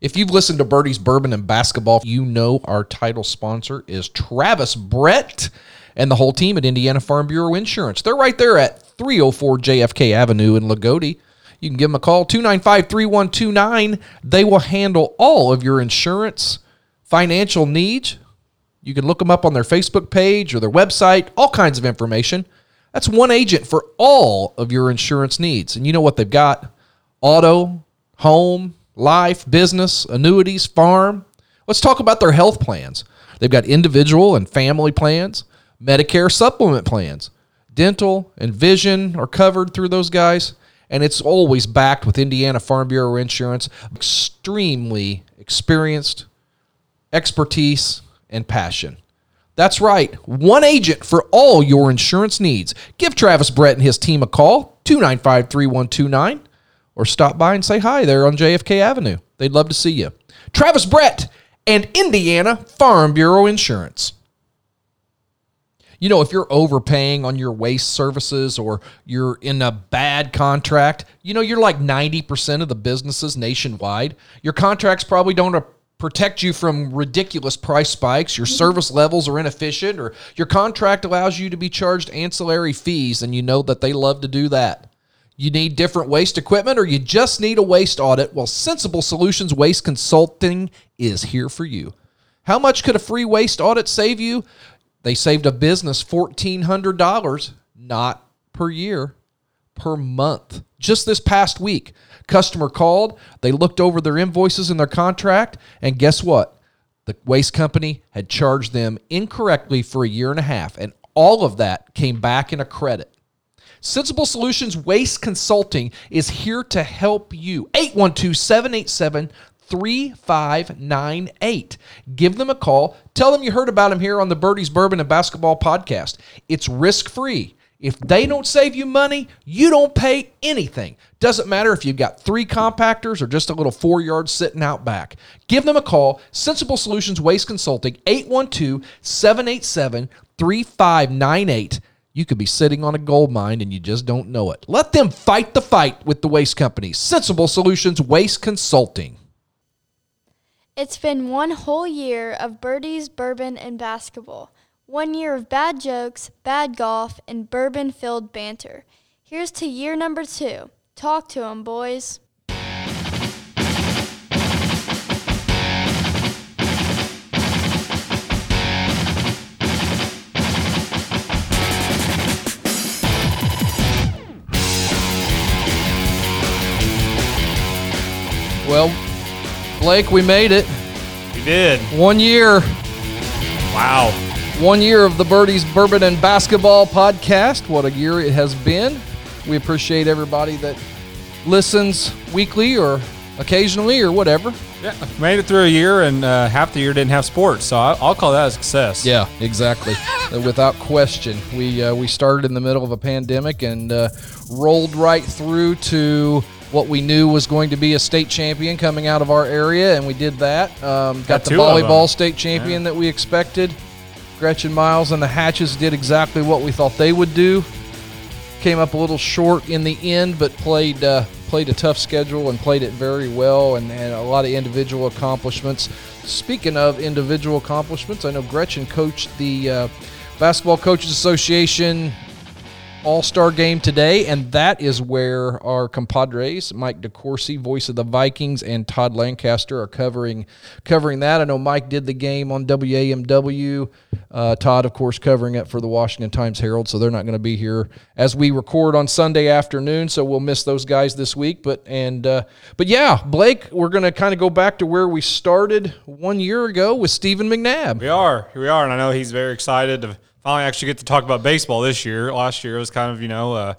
If you've listened to Birdie's Bourbon and Basketball, you know our title sponsor is Travis Brett and the whole team at Indiana Farm Bureau Insurance. They're right there at 304 JFK Avenue in Loogootee. You can give them a call, 295 3129. They will handle all of your insurance, financial needs. You can look them up on their Facebook page or their website, all kinds of information. That's one agent for all of your insurance needs. And you know what they've got? Auto, home, life, business, annuities, farm. Let's talk about their health plans. They've got individual and family plans, Medicare supplement plans, dental and vision are covered through those guys. And it's always backed with Indiana Farm Bureau Insurance. Extremely experienced, expertise, and passion. That's right, one agent for all your insurance needs. Give Travis Brett and his team a call, 295 3129 or stop by and say hi there on JFK Avenue. They'd love to see you. Travis Brett and Indiana Farm Bureau Insurance. You know, if you're overpaying on your waste services or you're in a bad contract, you know, you're like 90% of the businesses nationwide. Your contracts probably don't protect you from ridiculous price spikes, your mm-hmm. service levels are inefficient, or your contract allows you to be charged ancillary fees, and you know that they love to do that. You need different waste equipment or you just need a waste audit? Well, Sensible Solutions Waste Consulting is here for you. How much could a free waste audit save you? They saved a business $1,400, not per year, per month. Just this past week, customer called, they looked over their invoices and their contract, and guess what? The waste company had charged them incorrectly for a year and a half, and all of that came back in a credit. Sensible Solutions Waste Consulting is here to help you. 812 787 3598. Give them a call. Tell them you heard about them here on the Birdies Bourbon and Basketball podcast. It's risk free. If they don't save you money, you don't pay anything. Doesn't matter if you've got three compactors or just a little four yard sitting out back. Give them a call. Sensible Solutions Waste Consulting, 812 787 3598 you could be sitting on a gold mine and you just don't know it. Let them fight the fight with the waste companies. Sensible Solutions Waste Consulting. It's been one whole year of birdies, bourbon, and basketball. One year of bad jokes, bad golf, and bourbon filled banter. Here's to year number two. Talk to 'em, boys. Well, Blake, we made it. We did. One year. Wow. One year of the Birdies Bourbon and Basketball podcast. What a year it has been. We appreciate everybody that listens weekly or occasionally or whatever. Yeah, made it through a year, and uh, half the year didn't have sports, so I'll call that a success. Yeah, exactly. Without question, we uh, we started in the middle of a pandemic and uh, rolled right through to what we knew was going to be a state champion coming out of our area, and we did that. Um, got, got the volleyball state champion yeah. that we expected. Gretchen Miles and the Hatchets did exactly what we thought they would do. Came up a little short in the end, but played uh, played a tough schedule and played it very well, and, and a lot of individual accomplishments. Speaking of individual accomplishments, I know Gretchen coached the uh, Basketball Coaches Association all Star game today, and that is where our compadres, Mike DeCourcy, voice of the Vikings, and Todd Lancaster are covering covering that. I know Mike did the game on WAMW. Uh, Todd, of course, covering it for the Washington Times Herald, so they're not going to be here as we record on Sunday afternoon. So we'll miss those guys this week. But and uh, but yeah, Blake, we're going to kind of go back to where we started one year ago with Stephen McNabb. We are, here we are, and I know he's very excited to finally actually get to talk about baseball this year. Last year it was kind of you know uh,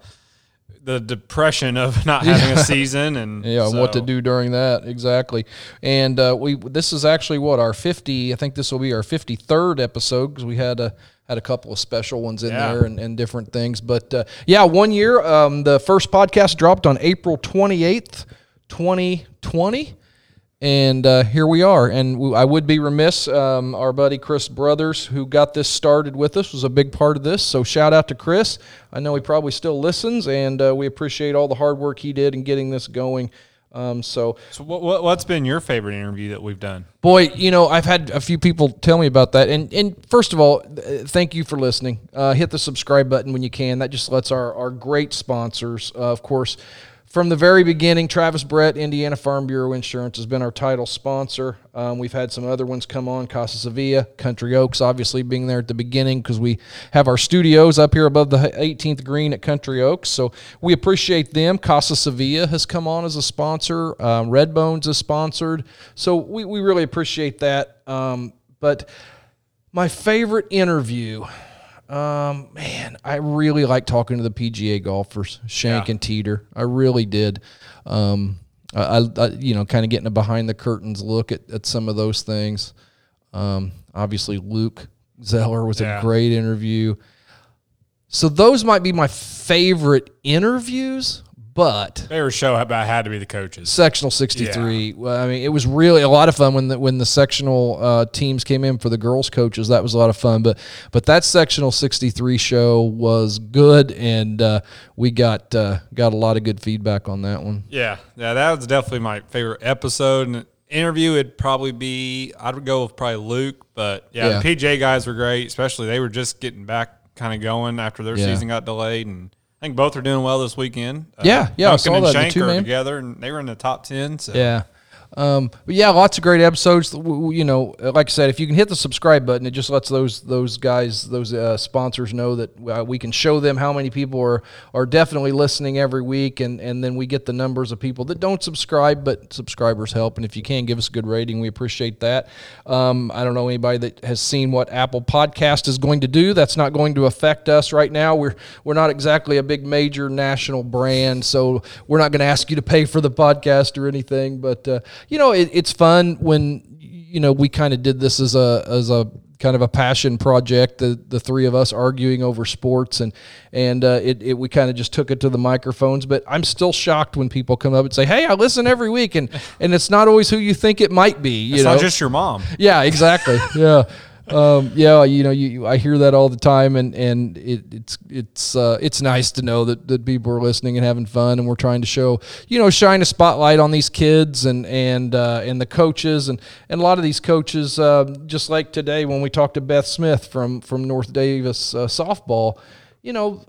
the depression of not having a season and yeah, so. what to do during that exactly. And uh, we this is actually what our fifty. I think this will be our fifty third episode because we had a had a couple of special ones in yeah. there and, and, different things. But uh, yeah, one year um, the first podcast dropped on April twenty eighth, twenty twenty and uh, here we are. And I would be remiss. Um, our buddy Chris Brothers, who got this started with us, was a big part of this. So shout out to Chris. I know he probably still listens, and uh, we appreciate all the hard work he did in getting this going Um, so, So what, what what's been your favorite interview that we've done? boy, you know, I've had a few people tell me about that. And and first of all, th- thank you for listening. Uh, hit the subscribe button when you can. That just lets our our great sponsors, uh, of course. From the very beginning, Travis Brett, Indiana Farm Bureau Insurance, has been our title sponsor. Um, we've had some other ones come on, Casa Sevilla, Country Oaks, obviously being there at the beginning because we have our studios up here above the 18th green at Country Oaks. So we appreciate them. Casa Sevilla has come on as a sponsor. Um, Red Bones is sponsored. So we, we really appreciate that. Um, but my favorite interview, um, man, I really like talking to the PGA golfers, Shank Yeah. and Teeter. I really did. Um, I, I, you know, kind of getting a behind the curtains look at, at some of those things. Um, obviously, Luke Zeller was Yeah. a great interview. So those might be my favorite interviews, but Favorite show about had to be the coaches. sectional 63 well, i mean it was really a lot of fun when the when the sectional uh, teams came in for the girls coaches that was a lot of fun but but that sectional 63 show was good and uh, we got uh, got a lot of good feedback on that one Yeah, yeah, that was definitely my favorite episode. And interview, it'd probably be I would go with probably Luke, but yeah, Yeah. the PGA guys were great. Especially they were just getting back, kind of going after their Yeah. season got delayed, and I think both are doing well this weekend. Uh, Yeah, yeah, I saw and that the two are man. together, and they were in the top ten. So Yeah. Um, but yeah, lots of great episodes. You know, like I said, if you can hit the subscribe button, it just lets those those guys, those uh, sponsors know that uh, we can show them how many people are are definitely listening every week, and and then we get the numbers of people that don't subscribe, but subscribers help. And if you can give us a good rating, we appreciate that. Um, I don't know anybody that has seen what Apple Podcast is going to do. That's not going to affect us right now. We're we're not exactly a big major national brand, so we're not going to ask you to pay for the podcast or anything. But uh, you know, it, it's fun when you know we kind of did this as a as a kind of a passion project. The the three of us arguing over sports, and and uh, it, it we kind of just took it to the microphones. But I'm still shocked when people come up and say, "Hey, I listen every week," and and it's not always who you think it might be. You it's know, not just your mom. yeah, exactly. Yeah. Um, yeah, you know, you, you, I hear that all the time, and and it, it's it's uh, it's nice to know that, that people are listening and having fun, and we're trying to show, you know, shine a spotlight on these kids and and uh, and the coaches, and and a lot of these coaches, uh, just like today when we talked to Beth Smith from from North Daviess uh, softball, you know,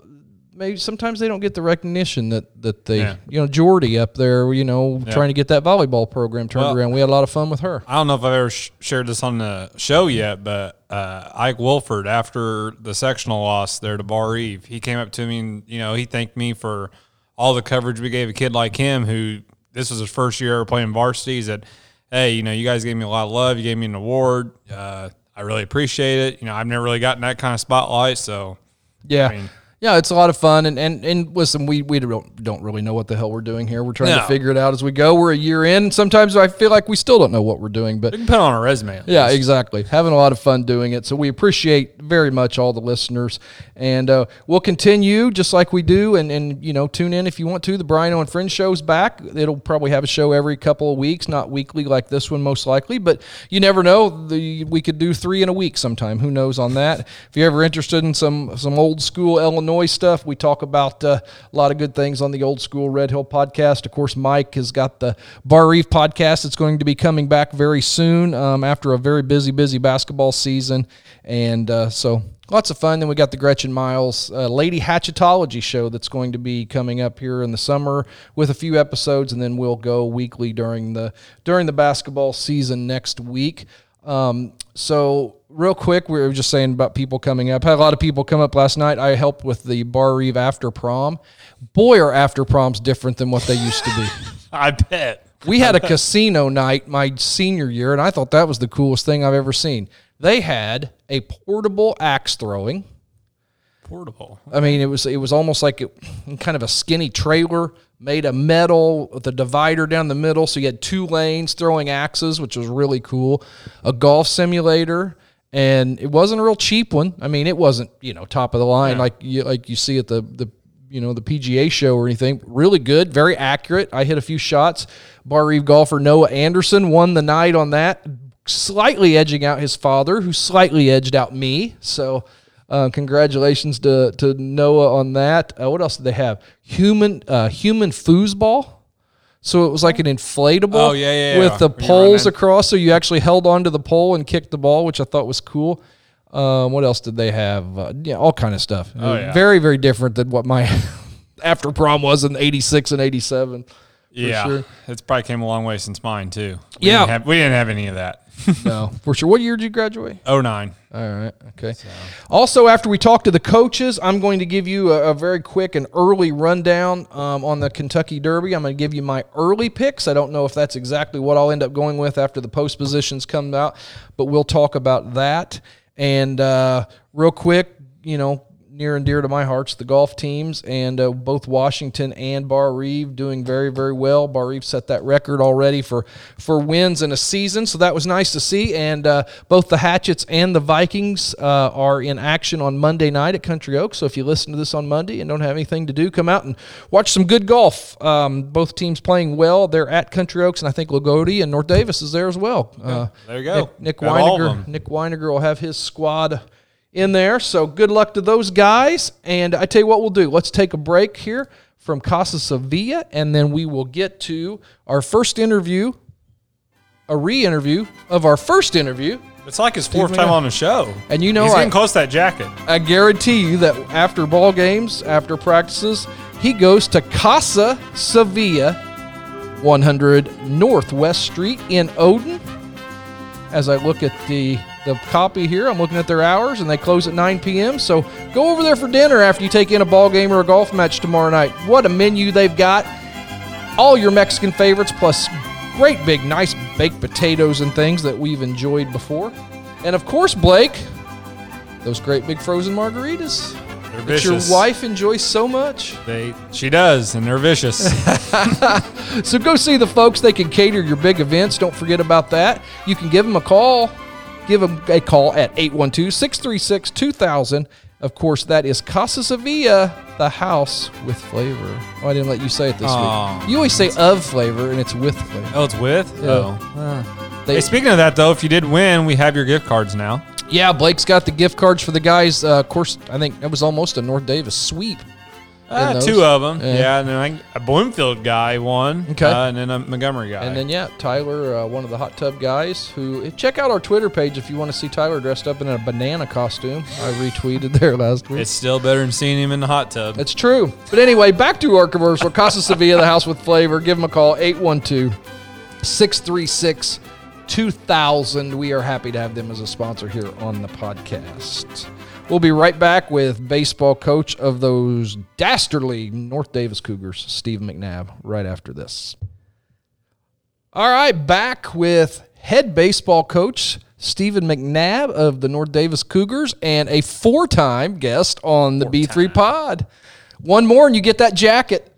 maybe sometimes they don't get the recognition that that they, Yeah. you know, Jordy up there, you know, trying to get that volleyball program turned Well- around. We had a lot of fun with her. I don't know if I've ever sh- shared this on the show yet, but uh, Ike Wolford, after the sectional loss there to Barr-Reeve, he came up to me and you know he thanked me for all the coverage we gave a kid like him who this was his first year playing varsity. He said, "Hey, you know, you guys gave me a lot of love. You gave me an award. Uh, I really appreciate it. You know, I've never really gotten that kind of spotlight, so Yeah. mean- yeah, it's a lot of fun, and, and, and listen, we, we don't, don't really know what the hell we're doing here. We're trying to figure it out as we go. We're a year in. Sometimes I feel like we still don't know what we're doing, but you can put it on a resume. yeah, exactly. Having a lot of fun doing it. So we appreciate very much all the listeners, and uh, we'll continue just like we do. And and you know, tune in if you want to. The Brian and Friends show's back. It'll probably have a show every couple of weeks, not weekly like this one, most likely. But you never know. The we could do three in a week sometime. Who knows on that? If you're ever interested in some some old school Illinois stuff, we talk about uh, a lot of good things on the old school Red Hill podcast. Of course, Mike has got the Barr-Reeve podcast. It's going to be coming back very soon um, after a very busy, busy basketball season, and uh, so lots of fun. Then we got the Gretchen Miles uh, Lady Hatchetology show that's going to be coming up here in the summer with a few episodes, and then we'll go weekly during the during the basketball season next week. Um, so real quick, we were just saying about people coming up. Had a lot of people come up last night. I helped with the Barr-Reeve after prom. Boy, are after proms different than what they used to be. I bet. We had a casino night my senior year, and I thought that was the coolest thing I've ever seen. They had a portable axe throwing. Portable. I mean, it was it was almost like it, kind of a skinny trailer made of metal with a divider down the middle, so you had two lanes throwing axes, which was really cool. A golf simulator, and it wasn't a real cheap one. I mean, it wasn't you know top of the line like you like you see at the the you know the PGA show or anything. Really good, very accurate. I hit a few shots. Barr-Reeve golfer Noah Anderson won the night on that, slightly edging out his father, who slightly edged out me. So. Uh, congratulations to, to Noah on that. Uh, what else did they have? Human uh, human foosball. So it was like an inflatable Oh, yeah, yeah, with the poles across. So you actually held onto the pole and kicked the ball, which I thought was cool. Um, what else did they have? Uh, yeah, all kind of stuff. Oh, yeah. Very, very different than what my after prom was in 86 and 87. yeah, sure. it's probably came a long way since mine too. We Yeah. didn't have, we didn't have any of that. No, for sure. What year did you graduate? Oh nine. All right. Okay. Also, after we talk to the coaches, I'm going to give you a, a very quick and early rundown um, on the Kentucky Derby. I'm going to give you my early picks. I don't know if that's exactly what I'll end up going with after the post positions come out, but we'll talk about that. And uh, real quick, you know, near and dear to my hearts, the golf teams and uh, both Washington and Barr-Reeve doing very, very well. Barr-Reeve set that record already for for wins in a season, so that was nice to see. And uh, both the Hatchets and the Vikings uh, are in action on Monday night at Country Oaks. So if you listen to this on Monday and don't have anything to do, come out and watch some good golf. Um, both teams playing well. They're at Country Oaks, and I think Loogootee and North Daviess is there as well. Uh, There you go. Nick, Nick Got all of Weiniger. Nick Weiniger will have his squad in there. So good luck to those guys. And I tell you what we'll do. Let's take a break here from Casa Sevilla, and then we will get to our first interview, a re-interview of our first interview. It's like his fourth time on the show. And you know he's I- getting close to that jacket. I guarantee you that after ball games, after practices, he goes to Casa Sevilla, 100 Northwest Street in Odon. As I look at the the copy here, I'm looking at their hours, and they close at 9 p.m. So go over there for dinner after you take in a ball game or a golf match tomorrow night. What a menu they've got! All your Mexican favorites, plus great big nice baked potatoes and things that we've enjoyed before, and of course, Blake, those great big frozen margaritas They're that your wife enjoys so much. They she does, and they're vicious. So go see the folks. They can cater your big events. Don't forget about that. You can give them a call. Give them a call at 812 636 2000. Of course, that is Casa Sevilla, the house with flavor. Oh, I didn't let you say it this Aw. week. You always say of flavor, and it's with flavor. oh, it's with. Yeah. Oh. They- Hey, speaking of that though, if you did win, we have your gift cards now. yeah, Blake's got the gift cards for the guys. Uh, of course, I think that was almost a North Daviess sweep. Uh, two of them. Yeah. Yeah, and then I, a Bloomfield guy won. Okay. uh, and then a Montgomery guy. And then yeah, Tyler, uh, one of the hot tub guys. Who check out our Twitter page if you want to see Tyler dressed up in a banana costume. I retweeted there last week. it's still better than seeing him in the hot tub. It's true. But anyway, back to our commercial. Casa Sevilla, the house with flavor. Give them a call 812 636 2000. We are happy to have them as a sponsor here on the podcast. We'll be right back with baseball coach of those dastardly North Daviess Cougars, Steve McNabb, right after this. All right, back with head baseball coach Stephen McNabb of the North Daviess Cougars and a four time guest on the B3 pod. One more and you get that jacket.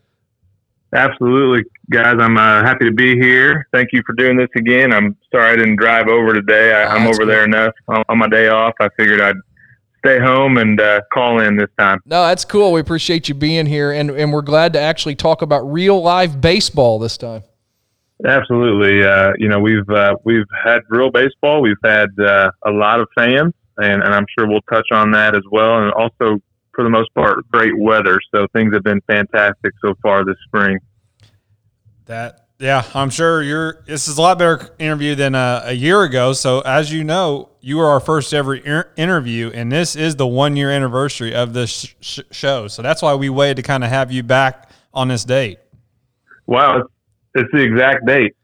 Absolutely, guys. I'm uh, happy to be here. Thank you for doing this again. I'm sorry I didn't drive over today. I, I'm That's over there enough on, on my day off. I figured I'd stay home and uh, call in this time. No, that's cool. We appreciate you being here and, and we're glad to actually talk about real live baseball this time. Absolutely. Uh, you know, we've uh, we've had real baseball. We've had uh, a lot of fans, and, and I'm sure we'll touch on that as well. And also, for the most part, great weather. So things have been fantastic so far this spring. That yeah, I'm sure you're. This is a lot better interview than uh, a year ago. So as you know, you were our first ever inter- interview, and this is the one year anniversary of this sh- sh- show. So that's why we waited to kind of have you back on this date. Wow, it's the exact date.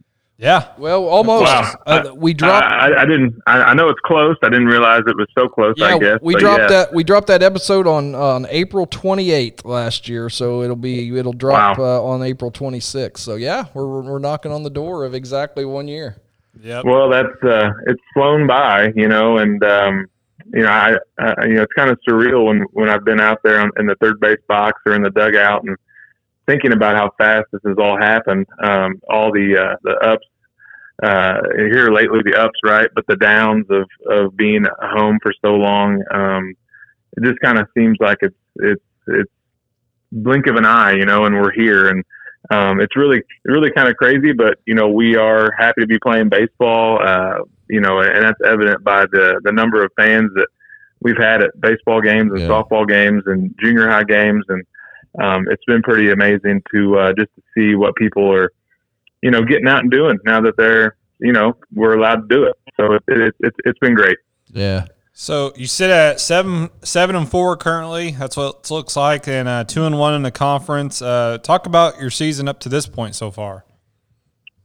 Yeah, Well, almost. Wow. Uh, we dropped. I, I, I didn't. I, I know it's close. I didn't realize it was so close. yeah, I guess we dropped yeah. that. We dropped that episode on on April 28th last year, so it'll be it'll drop Wow. uh, on April 26th. So yeah, we're we're knocking on the door of exactly one year. Yeah. Well, that's uh, it's flown by, you know, and um, you know, I, I you know, it's kind of surreal when when I've been out there on, in the third base box or in the dugout and thinking about how fast this has all happened. Um, all the uh, the ups uh, here lately, the ups, right, but the downs of of being home for so long. Um, it just kind of seems like it's it's it's blink of an eye, you know, and we're here and. Um, it's really, really kind of crazy, but you know, we are happy to be playing baseball. Uh, you know, and that's evident by the the number of fans that we've had at baseball games and Yeah. softball games and junior high games, and um, it's been pretty amazing to uh, just to see what people are you know, getting out and doing now that they're, you know, we're allowed to do it. So it, it, it, it's been great. Yeah. So you sit at seven, seven and four currently. That's what it looks like, and uh, two and one in the conference. Uh, talk about your season up to this point so far.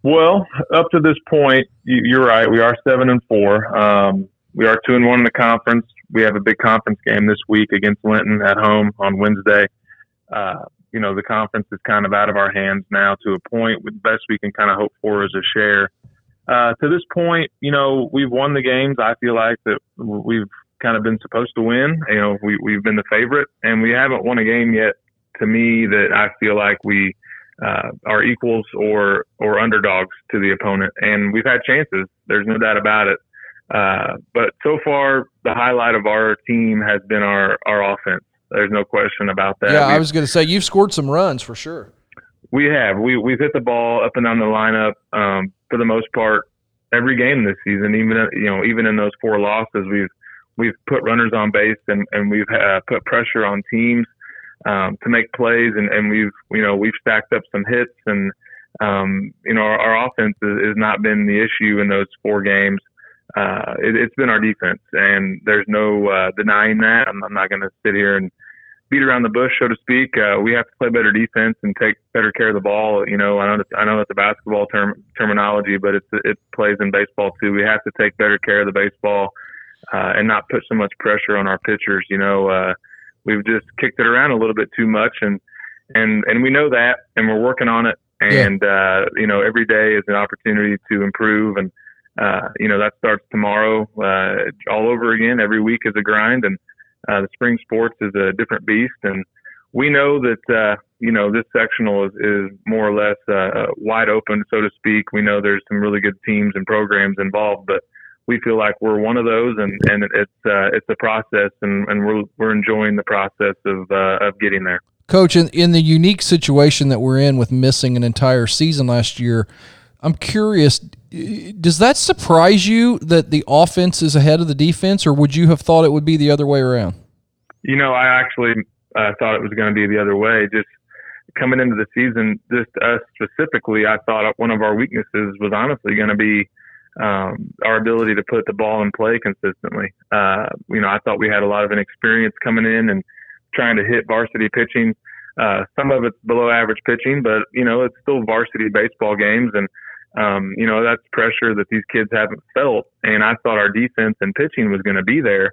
Well, up to this point, you, are right. We are seven and four. Um, we are two and one in the conference. We have a big conference game this week against Linton at home on Wednesday. Uh, you know, the conference is kind of out of our hands now to a point. With the best we can kind of hope for is a share. Uh, to this point, you know, we've won the games. I feel like that we've kind of been supposed to win. You know, we, we've been the favorite, and we haven't won a game yet. To me, that I feel like we uh, are equals or or underdogs to the opponent, and we've had chances. There's no doubt about it. Uh, but so far, the highlight of our team has been our our offense. There's no question about that. Yeah, we've, I was going to say you've scored some runs for sure. We have. We we've hit the ball up and down the lineup um, for the most part every game this season. Even you know even in those four losses, we've we've put runners on base and and we've uh, put pressure on teams um, to make plays and and we've you know we've stacked up some hits and um, you know our, our offense has, has not been the issue in those four games uh, it, has been our defense, and there's no uh, denying that. I'm, I'm not going to sit here and beat around the bush, so to speak. Uh, we have to play better defense and take better care of the ball. You know, I know that, I know that's a basketball term terminology, but it's it plays in baseball too. We have to take better care of the baseball uh, and not put so much pressure on our pitchers. You know, uh, we've just kicked it around a little bit too much, and and and we know that, and we're working on it. And yeah. uh, you know, every day is an opportunity to improve and uh, you know, that starts tomorrow, uh, all over again. Every week is a grind and, uh, the spring sports is a different beast. And we know that, uh, you know, this sectional is, is more or less, uh, wide open, so to speak. We know there's some really good teams and programs involved, but we feel like we're one of those and, and it's, uh, it's a process and, and we're, we're enjoying the process of, uh, of getting there. Coach, in, in the unique situation that we're in with missing an entire season last year, I'm curious, does that surprise you that the offense is ahead of the defense, or would you have thought it would be the other way around? You know, I actually uh, thought it was going to be the other way. Just coming into the season, just us specifically, I thought one of our weaknesses was honestly going to be um, our ability to put the ball in play consistently. Uh, you know, I thought we had a lot of inexperience coming in and trying to hit varsity pitching. Uh, some of it's below average pitching, but you know, it's still varsity baseball games and um, you know, that's pressure that these kids haven't felt. And I thought our defense and pitching was going to be there.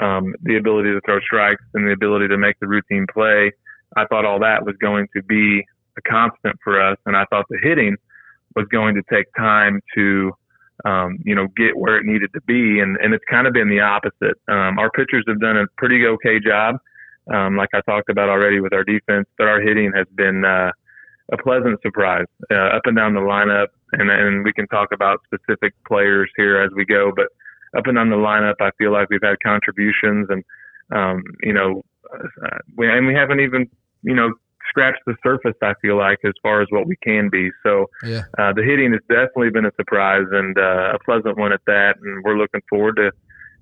Um, the ability to throw strikes and the ability to make the routine play. I thought all that was going to be a constant for us. And I thought the hitting was going to take time to, um, you know, get where it needed to be. And, and it's kind of been the opposite. Um, our pitchers have done a pretty okay job. Um, like I talked about already with our defense, but our hitting has been, uh, a pleasant surprise uh, up and down the lineup and and we can talk about specific players here as we go. But up and down the lineup, I feel like we've had contributions, and um, you know, uh, we and we haven't even you know scratched the surface. I feel like as far as what we can be. So yeah. uh, the hitting has definitely been a surprise and uh, a pleasant one at that, and we're looking forward to.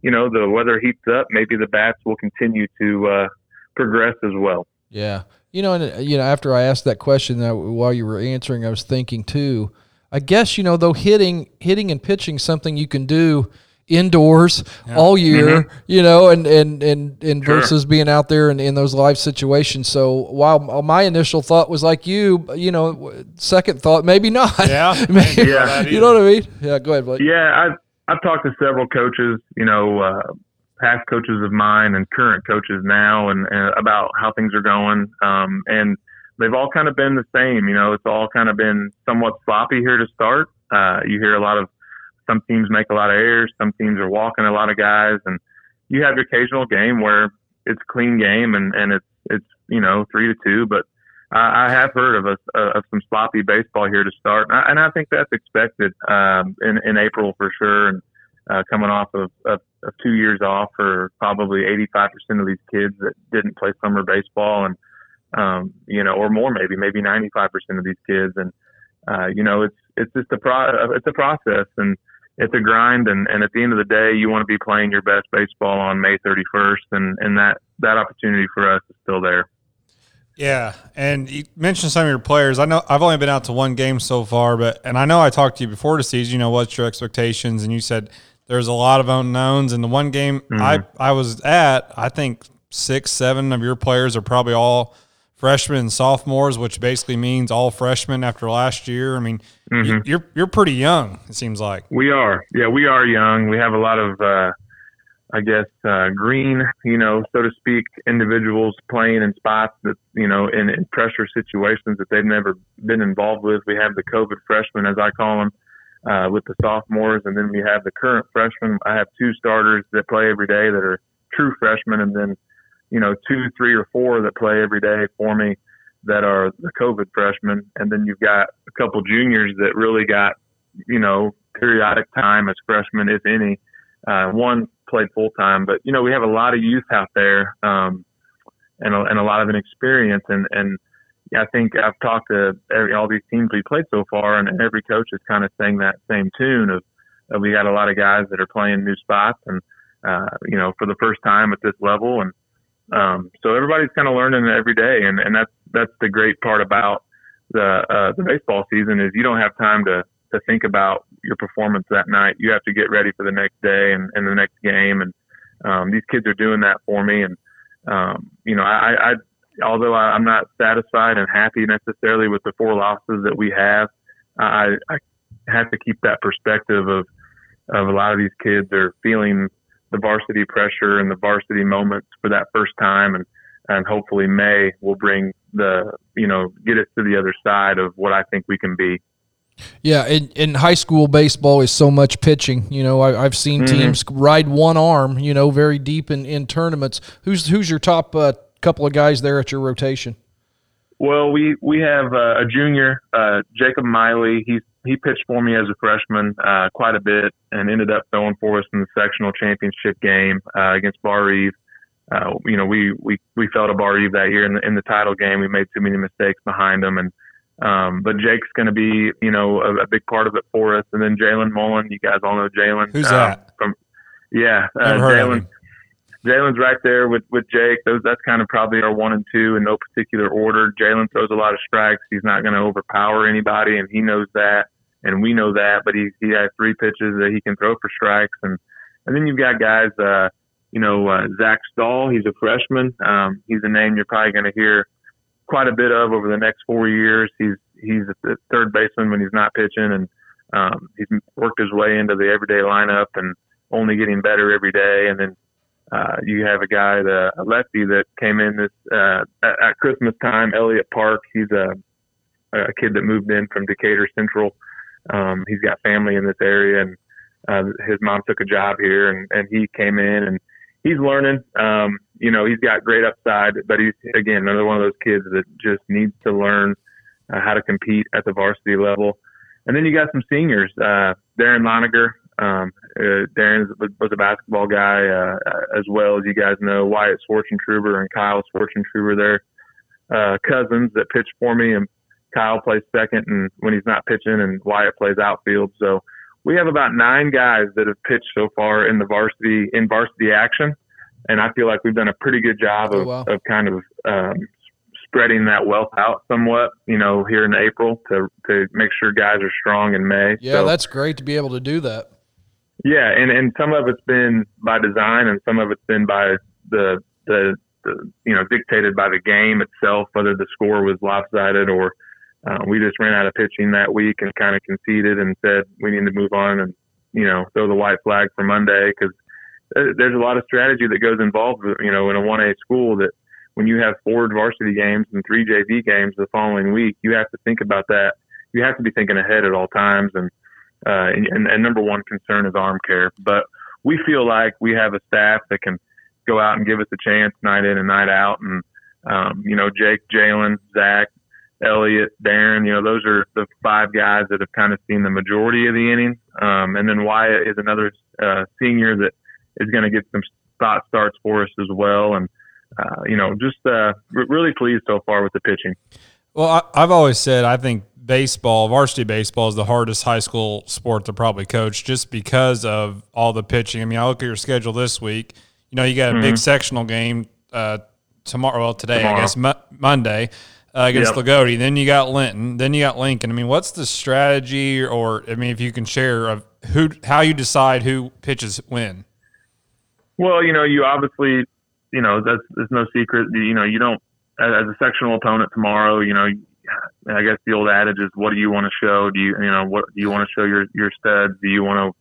You know, the weather heats up. Maybe the bats will continue to uh, progress as well. Yeah, you know, and uh, you know, after I asked that question, uh, while you were answering, I was thinking too I guess you know though hitting hitting and pitching something you can do indoors yeah. all year, mm-hmm. you know, and and and, and sure. versus being out there in, in those live situations. So while my initial thought was like you, you know, second thought maybe not. Yeah, maybe, yeah. you know what I mean? Yeah, go ahead, Blake. Yeah, I've I've talked to several coaches, you know, uh, past coaches of mine and current coaches now, and, and about how things are going, um, and they've all kind of been the same. You know, it's all kind of been somewhat sloppy here to start. Uh, you hear a lot of some teams make a lot of errors, some teams are walking a lot of guys, and you have your occasional game where it's clean game and and it's it's you know three to two, but I, I have heard of a, of some sloppy baseball here to start, and I, and I think that's expected um, in in April for sure. And uh, coming off of, of, of two years off for probably 85% of these kids that didn't play summer baseball and um, you know, or more maybe, maybe 95% of these kids. And, uh, you know, it's, it's just a pro, it's a process and it's a grind. And, and at the end of the day, you want to be playing your best baseball on May 31st. And, and that, that opportunity for us is still there. Yeah, and you mentioned some of your players. I know I've only been out to one game so far, but and I know I talked to you before the season. You know, what's your expectations? And you said there's a lot of unknowns. And the one game mm-hmm. I I was at, I think six, seven of your players are probably all freshmen and sophomores, which basically means all freshmen after last year. I mean, mm-hmm. you're you're pretty young. It seems like we are. Yeah, we are young. We have a lot of. Uh, I guess, uh, green, you know, so to speak, individuals playing in spots that, you know, in, in pressure situations that they've never been involved with. We have the COVID freshmen, as I call them, uh, with the sophomores, and then we have the current freshmen. I have two starters that play every day that are true freshmen, and then, you know, two, three, or four that play every day for me that are the COVID freshmen, and then you've got a couple juniors that really got, you know, periodic time as freshmen, if any. Uh, one played full time. But you know, we have a lot of youth out there, um, and a, and a lot of inexperience. And and I think I've talked to every, all these teams we played so far, and every coach is kind of saying that same tune of, of we got a lot of guys that are playing new spots, and uh, you know, for the first time at this level, and um, so everybody's kind of learning every day, and and that's that's the great part about the uh, the baseball season is you don't have time to to think about your performance that night. You have to get ready for the next day and, and the next game. And um, these kids are doing that for me. And um, you know, I, I although I, I'm not satisfied and happy necessarily with the four losses that we have, I, I have to keep that perspective of of a lot of these kids are feeling the varsity pressure and the varsity moments for that first time and and hopefully May will bring the you know get us to the other side of what I think we can be. Yeah, in, in high school baseball is so much pitching. You know, I, have seen mm-hmm. teams ride one arm. You know, very deep in, in tournaments. Who's who's your top uh, couple of guys there at your rotation? Well, we we have uh, a junior, uh, Jacob Miley. He's he pitched for me as a freshman uh, quite a bit and ended up throwing for us in the sectional championship game uh, against Barr-Reeve. Uh, you know, we, we, we fell to Barr-Reeve that year in the, in the title game. We made too many mistakes behind them and um, but Jake's going to be, you know, a, a, big part of it for us. And then Jalen Mullen, you guys all know Jalen. Who's uh, that? From, yeah, uh, Jalen. Jalen's right there with with Jake. Those that's kind of probably our one and two in no particular order. Jalen throws a lot of strikes. He's not going to overpower anybody, and he knows that, and we know that. But he he has three pitches that he can throw for strikes, and and then you've got guys. Uh, you know, uh, Zach Stahl. He's a freshman. Um, he's a name you're probably going to hear quite a bit of over the next four years. He's he's a third baseman when he's not pitching, and um, he's worked his way into the everyday lineup and only getting better every day. And then uh, you have a guy, the a lefty that came in this uh, at, at Christmas time, Elliot Park. He's a a kid that moved in from Decatur Central. Um, he's got family in this area, and uh, his mom took a job here, and, and he came in and he's learning. Um, you know, he's got great upside, but he's again another one of those kids that just needs to learn uh, how to compete at the varsity level. And then you got some seniors, uh, Darren Loniger. Um, uh, Darren was a basketball guy uh, as well as you guys know. Wyatt Swartzentruber and Kyle Swartzentruber, they're uh, cousins that pitch for me, and Kyle plays second, and when he's not pitching, and Wyatt plays outfield. So we have about nine guys that have pitched so far in the varsity in varsity action, and I feel like we've done a pretty good job oh, of, oh, wow. of kind of um, spreading that wealth out somewhat. You know, here in April to to make sure guys are strong in May. Yeah, so, that's great to be able to do that. Yeah, and and some of it's been by design, and some of it's been by the the, the you know dictated by the game itself, whether the score was lopsided or uh, we just ran out of pitching that week and kind of conceded and said we need to move on and you know throw the white flag for Monday because there's a lot of strategy that goes involved. You know, in a one A school that when you have four varsity games and three JV games the following week, you have to think about that. You have to be thinking ahead at all times. And uh, and, and number one concern is arm care. But we feel like we have a staff that can go out and give us a chance night in and night out. And um, you know, Jake, Jalen, Zach, Elliot, Darren, you know, those are the five guys that have kind of seen the majority of the innings. Um, and then Wyatt is another uh, senior that is going to get some spot starts for us as well. And, uh, you know, just uh, r- really pleased so far with the pitching. Well, I, I've always said I think baseball, varsity baseball, is the hardest high school sport to probably coach just because of all the pitching. I mean, I look at your schedule this week. You know, you got a mm-hmm. big sectional game uh, tomorrow. Well, today Tomorrow. I guess Mo- Monday uh, against Yep. Loogootee. Then you got Linton. Then you got Lincoln. I mean, what's the strategy, or I mean, if you can share of who how you decide who pitches when? Well, you know, you obviously, you know, that's there's no secret. You know, you don't as as a sectional opponent tomorrow. You know, I guess the old adage is, what do you want to show? Do you, you know, what do you want to show your your studs? Do you want to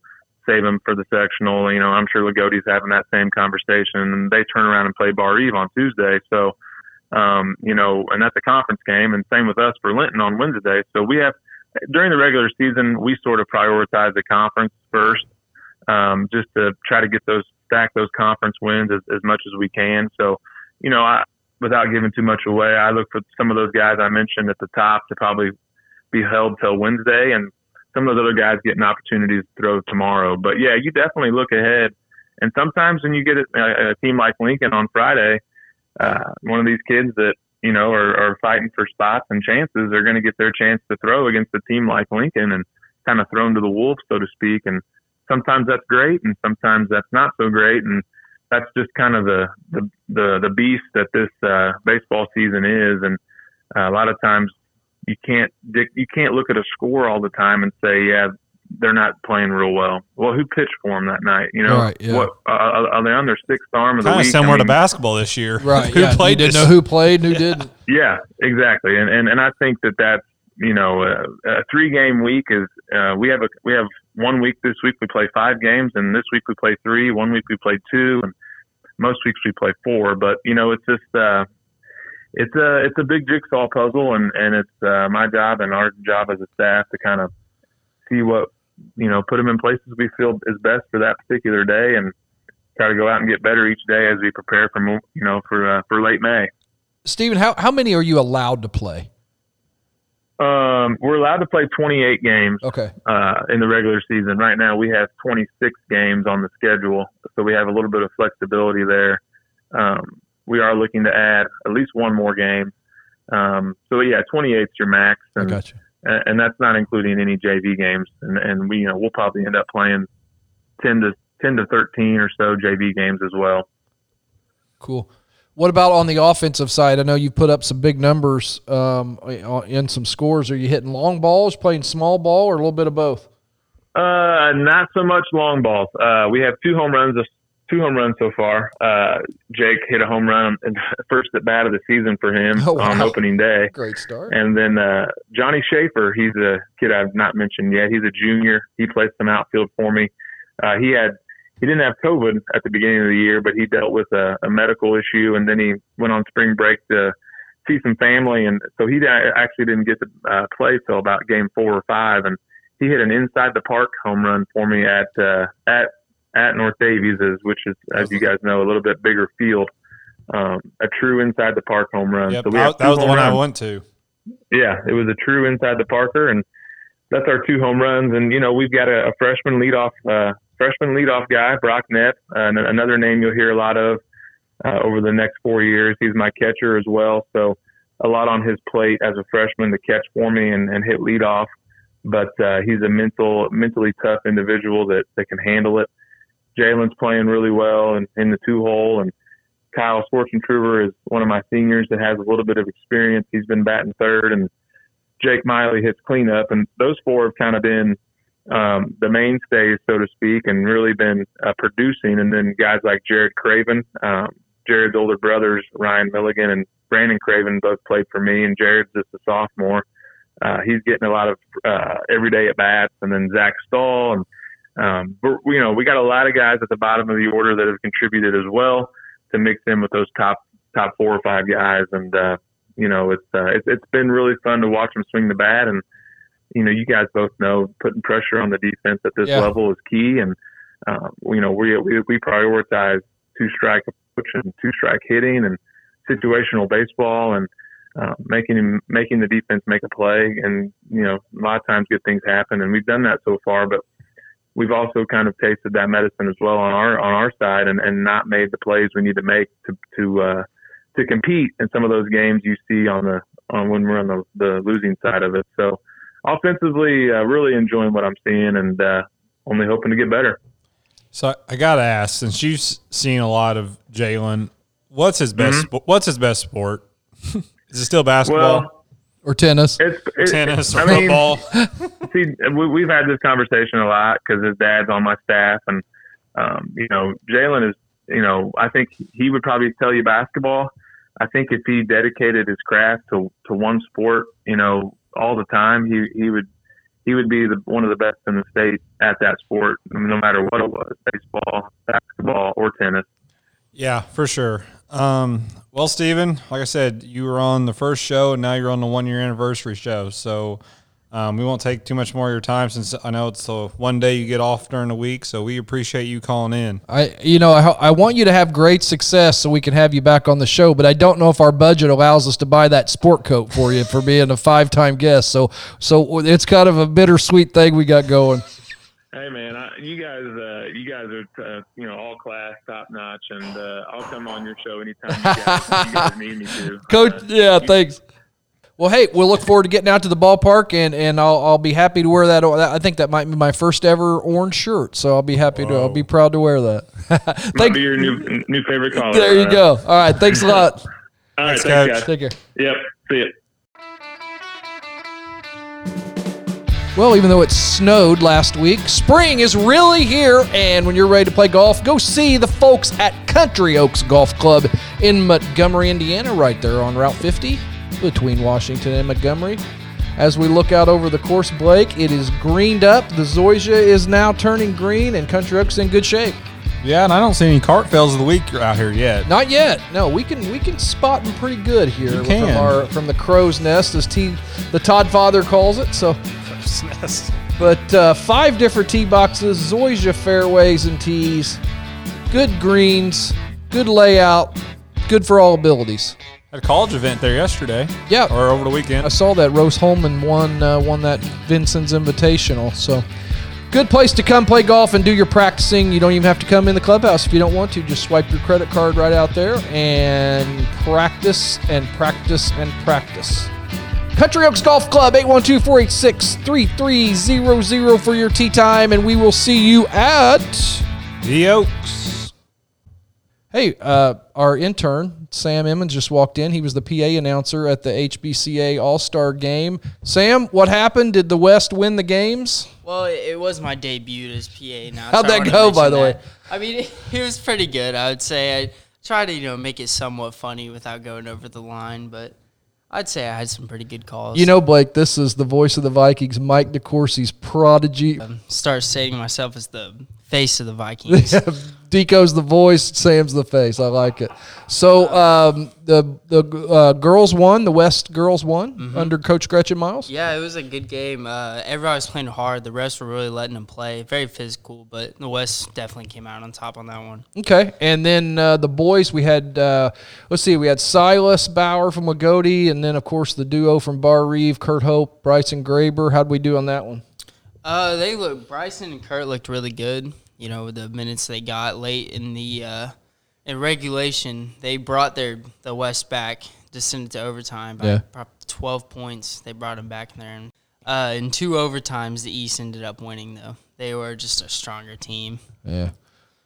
save them for the sectional? You know, I'm sure Loogootee's having that same conversation, and they turn around and play Barr-Reeve on Tuesday. So, um, you know, and that's a conference game, and same with us for Linton on Wednesday. So we have during the regular season, we sort of prioritize the conference first, um, just to try to get those stack those conference wins as, as much as we can. So, you know, I, without giving too much away, I look for some of those guys I mentioned at the top to probably be held till Wednesday, and some of those other guys getting opportunities to throw tomorrow. But yeah, you definitely look ahead. And sometimes when you get a, a, a team like Lincoln on Friday, uh, one of these kids that you know are, are fighting for spots and chances are going to get their chance to throw against a team like Lincoln and kind of thrown to the wolves, so to speak. And sometimes that's great, and sometimes that's not so great. And that's just kind of the the the, the beast that this uh, baseball season is. And uh, a lot of times you can't you can't look at a score all the time and say, yeah, they're not playing real well. Well, who pitched for them that night? You know, Right, yeah. what uh, are they on their sixth arm of the Kind of week? similar I mean, to basketball this year. Right. who yeah. you played didn't this- know who played and who didn't. Yeah, exactly, and and and I think that that's you know uh, a three game week is uh, we have a we have one week this week we play five games and this week we play three. One week we play two, and most weeks we play four. But you know it's just uh, it's a it's a big jigsaw puzzle, and and it's uh, my job and our job as a staff to kind of see what you know put them in places we feel is best for that particular day, and try to go out and get better each day as we prepare for you know for uh, for late May. Stephen, how, how many are you allowed to play? Um, we're allowed to play 28 games Okay. uh, in the regular season. Right now, we have 26 games on the schedule, so we have a little bit of flexibility there. Um, we are looking to add at least one more game. Um, so yeah, 28 is your max, I and, got you. And and that's not including any JV games. And, and we, you know, we'll probably end up playing 10 to 10 to 13 or so JV games as well. Cool. What about on the offensive side? I know you've put up some big numbers um, in some scores. Are you hitting long balls, playing small ball, or a little bit of both? Uh, not so much long balls. Uh, we have two home runs, two home runs so far. Uh, Jake hit a home run first at bat of the season for him Oh, on opening day. Great start. And then uh, Johnny Schaefer, he's a kid I've not mentioned yet. He's a junior. He played some outfield for me. Uh, he had he didn't have COVID at the beginning of the year, but he dealt with a, a medical issue, and then he went on spring break to see some family, and so he actually didn't get to uh, play till about game four or five, and he hit an inside the park home run for me at uh, at at North Daviess, is which is as you guys know a little bit bigger field. Um, a true inside the park home run. Yep, so we that, that was the one I went to. Yeah, it was a true inside the Parker, and that's our two home runs. And you know, we've got a, a freshman leadoff, uh, freshman leadoff guy, Brock Nepp, uh, and another name you'll hear a lot of uh, over the next four years. He's my catcher as well, so a lot on his plate as a freshman to catch for me and, and hit leadoff. But uh, he's a mental, mentally tough individual that, that can handle it. Jalen's playing really well and in the two hole, and Kyle Swartzentruber is one of my seniors that has a little bit of experience. He's been batting third, and Jake Miley hits cleanup, and those four have kind of been um, the mainstays, so to speak, and really been uh, producing. And then guys like Jared Craven, um, Jared's older brothers, Ryan Milligan and Brandon Craven, both played for me, and Jared's just a sophomore. Uh, he's getting a lot of uh, everyday at bats, and then Zach Stahl, and um, but you know we got a lot of guys at the bottom of the order that have contributed as well to mix in with those top top four or five guys, and uh, you know it's uh, it's it's been really fun to watch them swing the bat, and you know you guys both know putting pressure on the defense at this Yeah. level is key, and um, you know we we we prioritize two strike approach and two strike hitting and situational baseball and uh, making him making the defense make a play, and you know a lot of times good things happen, and we've done that so far, but we've also kind of tasted that medicine as well on our on our side, and, and not made the plays we need to make to to uh, to compete in some of those games you see on the on when we're on the, the losing side of it. So offensively, uh, really enjoying what I'm seeing, and uh, only hoping to get better. So I- I got to ask, since you've seen a lot of Jalen, What's his best? spo- What's his best sport? Is it still basketball, Well, Or tennis? it's, it's tennis, or I mean, football? see, we, we've had this conversation a lot because his dad's on my staff, and um, you know, Jalen is, you know, I think he would probably tell you basketball. I think if he dedicated his craft to to one sport, you know, all the time, he he would he would be the one of the best in the state at that sport, no matter what it was, baseball, basketball, or tennis. Yeah, for sure. Um, well, Steven, like I said, you were on the first show, and now you're on the one year anniversary show. So um, we won't take too much more of your time since I know it's the one day you get off during the week. So we appreciate you calling in. I, you know, I, I want you to have great success so we can have you back on the show, but I don't know if our budget allows us to buy that sport coat for you for being a five-time guest. So, so it's kind of a bittersweet thing we got going. Hey man, I, you guys, uh, you guys are uh, you know all class, top notch, and uh, I'll come on your show anytime you guys, you guys need me to. Coach, Uh, yeah, thanks. Well, hey, we'll look forward to getting out to the ballpark, and and I'll, I'll be happy to wear that. I think that might be my first ever orange shirt, so I'll be happy to. I'll be proud to wear that. might be your new new favorite caller. There you Uh, go. All right, thanks a lot. All right, Thanks, thanks, Coach. guys. Take care. Yep, see ya. Well, even though it snowed last week, spring is really here. And when you're ready to play golf, go see the folks at Country Oaks Golf Club in Montgomery, Indiana, right there on Route 50 between Washington and Montgomery. As we look out over the course, Blake, it is greened up. The Zoysia is now turning green, and Country Oaks in good shape. Yeah, and I don't see any cart fails of the week out here yet. Not yet. No, we can we can spot them pretty good here from our from the crow's nest, as T the Todd Father calls it. So But uh, five different tee boxes, Zoysia fairways and tees, good greens, good layout, good for all abilities. Had a college event there yesterday Yeah, or over the weekend. I saw that Rose Holman won uh, won that Vincent's Invitational. So good place to come play golf and do your practicing. You don't even have to come in the clubhouse if you don't want to. Just swipe your credit card right out there and practice and practice and practice. Country Oaks Golf Club, 812-486-3300 for your tee time, and we will see you at The Oaks. Hey, uh, our intern, Sam Emmons, just walked in. He was the PA announcer at the HBCA All Star game. Sam, what happened? Did the West win the games? Well, it it was my debut as PA now. How'd that go, by mention the way? I mean, it, it was pretty good. I would say I tried to you know make it somewhat funny without going over the line, but I'd say I had some pretty good calls. You know, Blake, this is the voice of the Vikings, Mike DeCourcy's prodigy. Um, start saying myself as the face of the Vikings. Deco's the voice, Sam's the face. I like it. So um, the the uh, girls won. The West girls won under Coach Gretchen Miles. Yeah, it was a good game. Uh, everybody was playing hard. The rest were really letting them play. Very physical, but the West definitely came out on top on that one. Okay, and then uh, the boys we had. Uh, let's see, we had Silas Bauer from Loogootee, and then of course the duo from Barr-Reeve, Kurt Hope, Bryson Graber. How'd we do on that one? Uh, they look. Bryson and Kurt looked really good. You know, the minutes they got late in the uh, in regulation, they brought their the West back to send it to overtime by Yeah. twelve points. They brought them back in there, and uh, in two overtimes, the East ended up winning. Though they were just a stronger team. Yeah,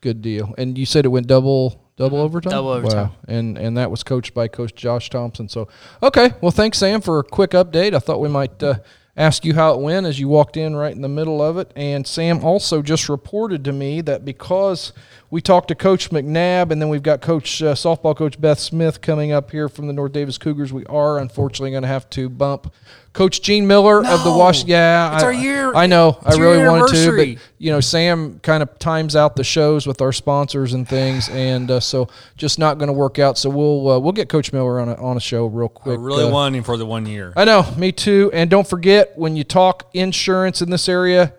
good deal. And you said it went double double overtime. Double overtime. Wow. And and that was coached by Coach Josh Thompson. So okay, well thanks Sam for a quick update. I thought we might. Uh, Ask you how it went as you walked in right in the middle of it. And Sam also just reported to me that because we talked to Coach McNabb and then we've got Coach uh, softball coach Beth Smith coming up here from the North Daviess Cougars, we are unfortunately going to have to bump Coach Gene Miller of the Wash. Yeah, It's I, our year- I know. I it's your really wanted to, but you know, Sam kind of times out the shows with our sponsors and things, and uh, so just not going to work out. So we'll uh, we'll get Coach Miller on a, on a show real I quick. really uh, wanted him for the one year. I know, me too. And don't forget when you talk insurance in this area,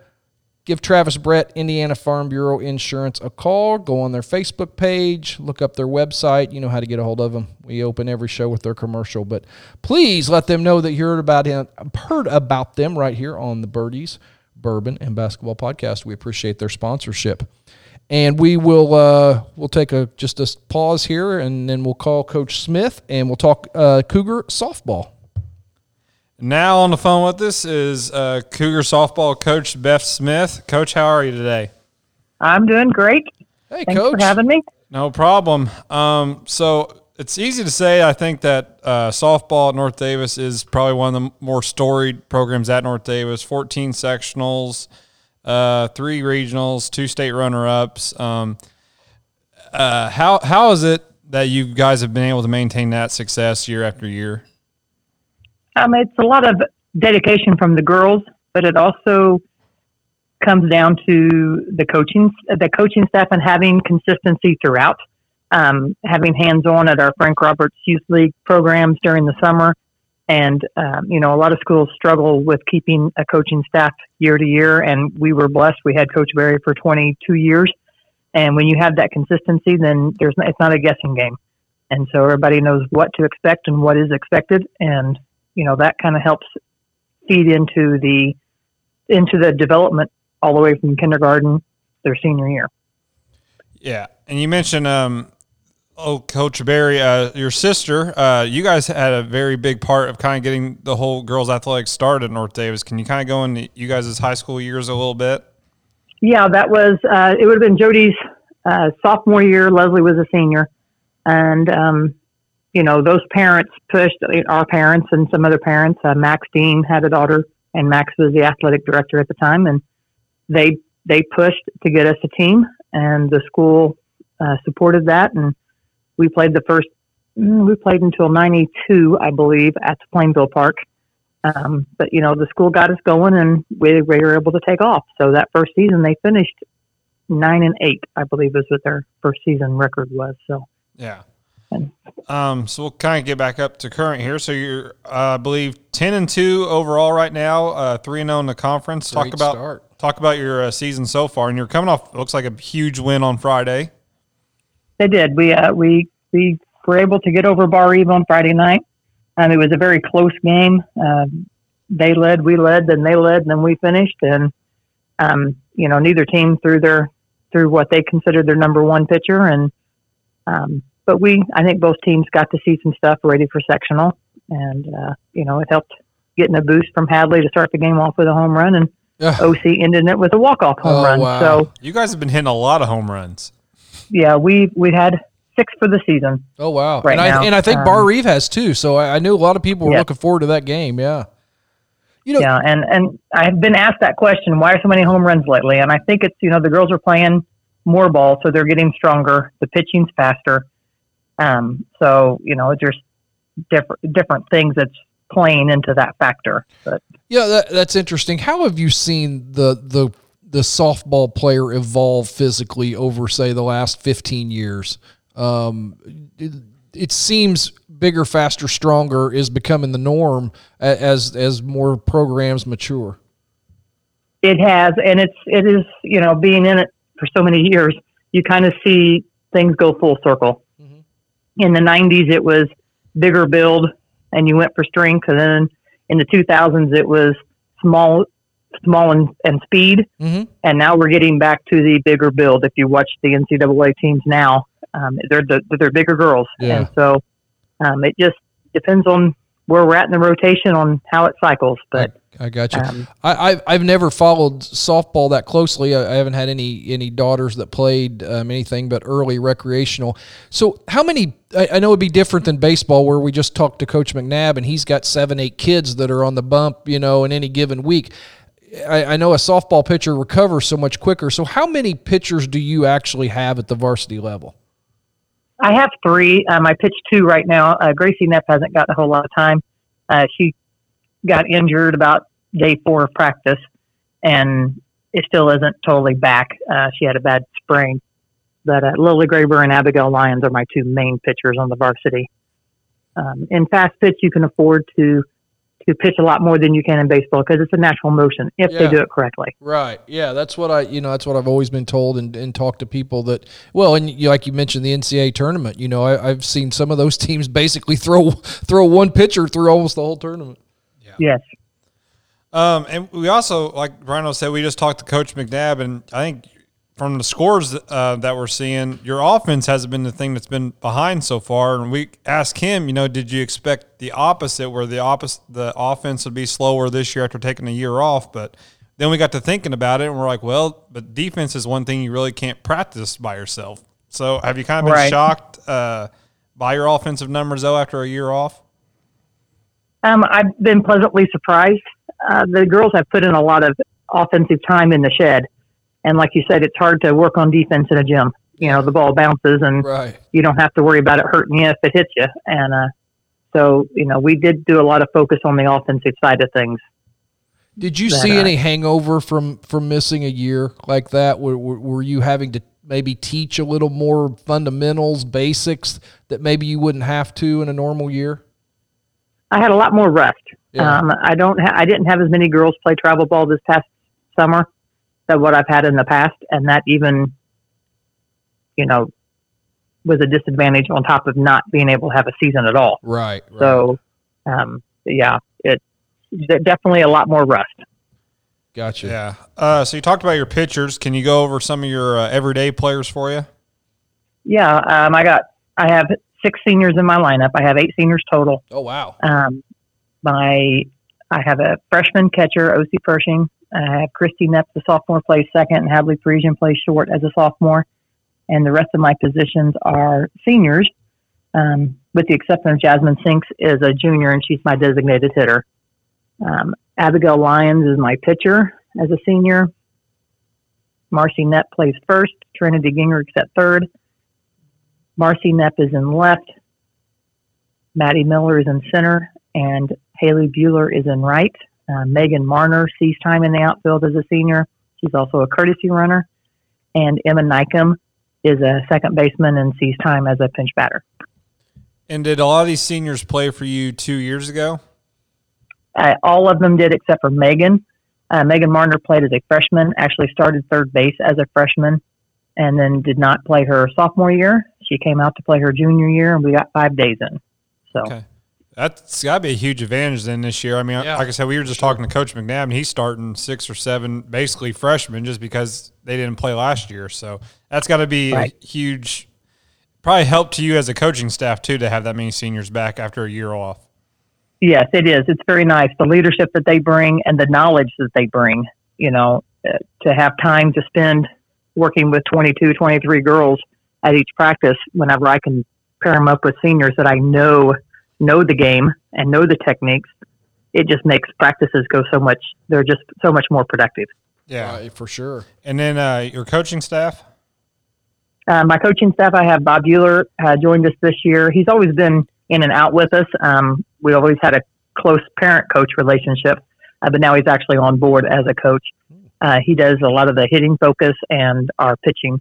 give Travis Brett, Indiana Farm Bureau Insurance, a call. Go on their Facebook page, look up their website. You know how to get a hold of them. We open every show with their commercial, but please let them know that you heard about him, heard about them right here on the Birdies Bourbon and Basketball Podcast. We appreciate their sponsorship. And we will uh, we'll take a just a pause here, and then we'll call Coach Smith, and we'll talk uh, Cougar softball. Now on the phone with us is uh, Cougar softball coach Beth Smith. Coach, how are you today? I'm doing great. Hey, Thanks Coach. for having me. No problem. Um, so it's easy to say. I think that uh, softball at North Daviess is probably one of the more storied programs at North Daviess. 14 sectionals, uh, three regionals, two state runner-ups. Um, uh, how how is it that you guys have been able to maintain that success year after year? Um, it's a lot of dedication from the girls, but it also comes down to the coaching, the coaching staff, and having consistency throughout um, having hands on at our Frank Roberts Youth League programs during the summer. And, um, you know, a lot of schools struggle with keeping a coaching staff year to year. And we were blessed. We had Coach Barry for 22 years. And when you have that consistency, then there's it's not a guessing game. And so everybody knows what to expect and what is expected. And, you know, that kind of helps feed into the, into the development all the way from kindergarten their senior year. Yeah. And you mentioned, um, Oh, Coach Berry, uh, your sister, uh, you guys had a very big part of kind of getting the whole girls' athletics started at North Daviess. Can you kind of go into you guys' high school years a little bit? Yeah, that was, uh, it would have been Jody's uh, sophomore year. Leslie was a senior. And, um, you know, those parents pushed, our parents and some other parents. Uh, Max Dean had a daughter, and Max was the athletic director at the time. And they, they pushed to get us a team, and the school uh, supported that. And we played the first, mm, we played until 92, I believe, at the Plainville Park. Um, but, you know, the school got us going and we, we were able to take off. So that first season, they finished nine and eight, I believe, is what their first season record was. So, yeah. Um, so we'll kind of get back up to current here. So you're, uh, I believe, ten and two overall right now, uh, three and zero oh in the conference. Great talk about start. talk about your uh, season so far, and you're coming off looks like a huge win on Friday. They did. We uh, we we were able to get over Barr-Reeve on Friday night. Um, it was a very close game. Um, they led, we led, then they led, and then we finished. And um, you know, neither team threw their through what they considered their number one pitcher. And um, but we, I think both teams got to see some stuff ready for sectional, and uh, you know, it helped getting a boost from Hadley to start the game off with a home run, and Ugh. OC ended it with a walk off home oh, run. Wow. So you guys have been hitting a lot of home runs yeah, we we had six for the season. Oh wow! Right and now. I and I think um, Barr-Reeve has too. So I, I, knew a lot of people were yeah. looking forward to that game. Yeah. You know, yeah, and and I've been asked that question: Why are so many home runs lately? And I think it's you know the girls are playing more ball, so they're getting stronger. The pitching's faster. Um, so you know, there's different different things that's playing into that factor. But yeah, that, that's interesting. How have you seen the the the softball player evolve physically over, say, the last 15 years? Um, it, it, seems bigger, faster, stronger is becoming the norm as as more programs mature. It has, and it's it is you know being in it for so many years, you kind of see things go full circle. In the '90s, it was bigger build, and you went for strength, and then in the 2000s, it was small small and, and speed. Mm-hmm. And now we're getting back to the bigger build. If you watch the NCAA teams now, um, they're the, they're bigger girls, yeah. and so um, it just depends on where we're at in the rotation on how it cycles. But I, got you. Um, I, I've I've never followed softball that closely. I, I haven't had any any daughters that played um, anything but early recreational. So how many? I, I, know it'd be different than baseball, where we just talked to Coach McNabb and he's got seven eight kids that are on the bump, you know, in any given week. I, I, know a softball pitcher recovers so much quicker. So, how many pitchers do you actually have at the varsity level? I have three. Um, I pitch two right now. Uh, Gracie Neff hasn't got a whole lot of time. Uh, she got injured about day four of practice, and it still isn't totally back. Uh, she had a bad sprain. But uh, Lily Graber and Abigail Lyons are my two main pitchers on the varsity. Um, in fast pitch, you can afford to to pitch a lot more than you can in baseball because it's a natural motion if yeah. they do it correctly. Right. Yeah, that's what I you know that's what I've always been told and, and talked to people that well and you, like you mentioned the NCAA tournament. You know I, have seen some of those teams basically throw throw one pitcher through almost the whole tournament. Yeah. Yes. Um, and we also, like Brino said, we just talked to Coach McNabb, and I think from the scores uh, that we're seeing, your offense hasn't been the thing that's been behind so far. And we asked him, you know, did you expect the opposite, where the opposite, the offense would be slower this year after taking a year off? But then we got to thinking about it, and we're like, well, but defense is one thing you really can't practice by yourself. So have you kind of been right. shocked uh, by your offensive numbers though after a year off? Um, I've been pleasantly surprised. Uh, the girls have put in a lot of offensive time in the shed, and like you said, it's hard to work on defense in a gym. You know, the ball bounces, and Right. you don't have to worry about it hurting you if it hits you. And uh, so, you know, we did do a lot of focus on the offensive side of things. Did you that, see uh, any hangover from from missing a year like that? Were, were, were you having to maybe teach a little more fundamentals, basics that maybe you wouldn't have to in a normal year? I had a lot more rest. Yeah. Um, I don't. Ha- I didn't have as many girls play travel ball this past summer than what I've had in the past, and that even, you know, was a disadvantage on top of not being able to have a season at all. Right. right. So, um, yeah, it de- definitely a lot more rust. gotcha. Yeah. Uh, so you talked about your pitchers. Can you go over some of your uh, everyday players for you? Yeah, um, I got. I have six seniors in my lineup. I have eight seniors total. Oh wow. Um, my I have a freshman catcher, O.C. Pershing. I have Christy Nepp, the sophomore, plays second, and Hadley Parisian plays short as a sophomore. And the rest of my positions are seniors, um, with the exception of Jasmine Sinks is a junior, and she's my designated hitter. Um, Abigail Lyons is my pitcher as a senior. Marcy Nepp plays first. Trinity Gingrich at third. Marcy Nepp is in left. Maddie Miller is in center, and Haley Bueller is in right. Uh, Megan Marner sees time in the outfield as a senior. She's also a courtesy runner. And Emma Nykum is a second baseman and sees time as a pinch batter. And did a lot of these seniors play for you two years ago? Uh, all of them did except for Megan. Uh, Megan Marner played as a freshman, actually started third base as a freshman, and then did not play her sophomore year. She came out to play her junior year, and we got five days in. So, Okay. That's got to be a huge advantage then this year. I mean, Yeah. like I said, we were just talking to Coach McNabb, and he's starting six or seven, basically freshmen, just because they didn't play last year. So that's got to be Right. a huge, probably help to you as a coaching staff too to have that many seniors back after a year off. Yes, it is. It's very nice. The leadership that they bring and the knowledge that they bring, you know, uh, to have time to spend working with 22, 23 girls at each practice whenever I can pair them up with seniors that I know know the game and know the techniques, it just makes practices go so much, they're just so much more productive. Yeah. Right, for sure. And then uh, your coaching staff? Uh, my coaching staff, I have Bob Euler uh, joined us this year. He's always been in and out with us. Um, we always had a close parent coach relationship, uh, but now he's actually on board as a coach. Uh, he does a lot of the hitting focus and our pitching.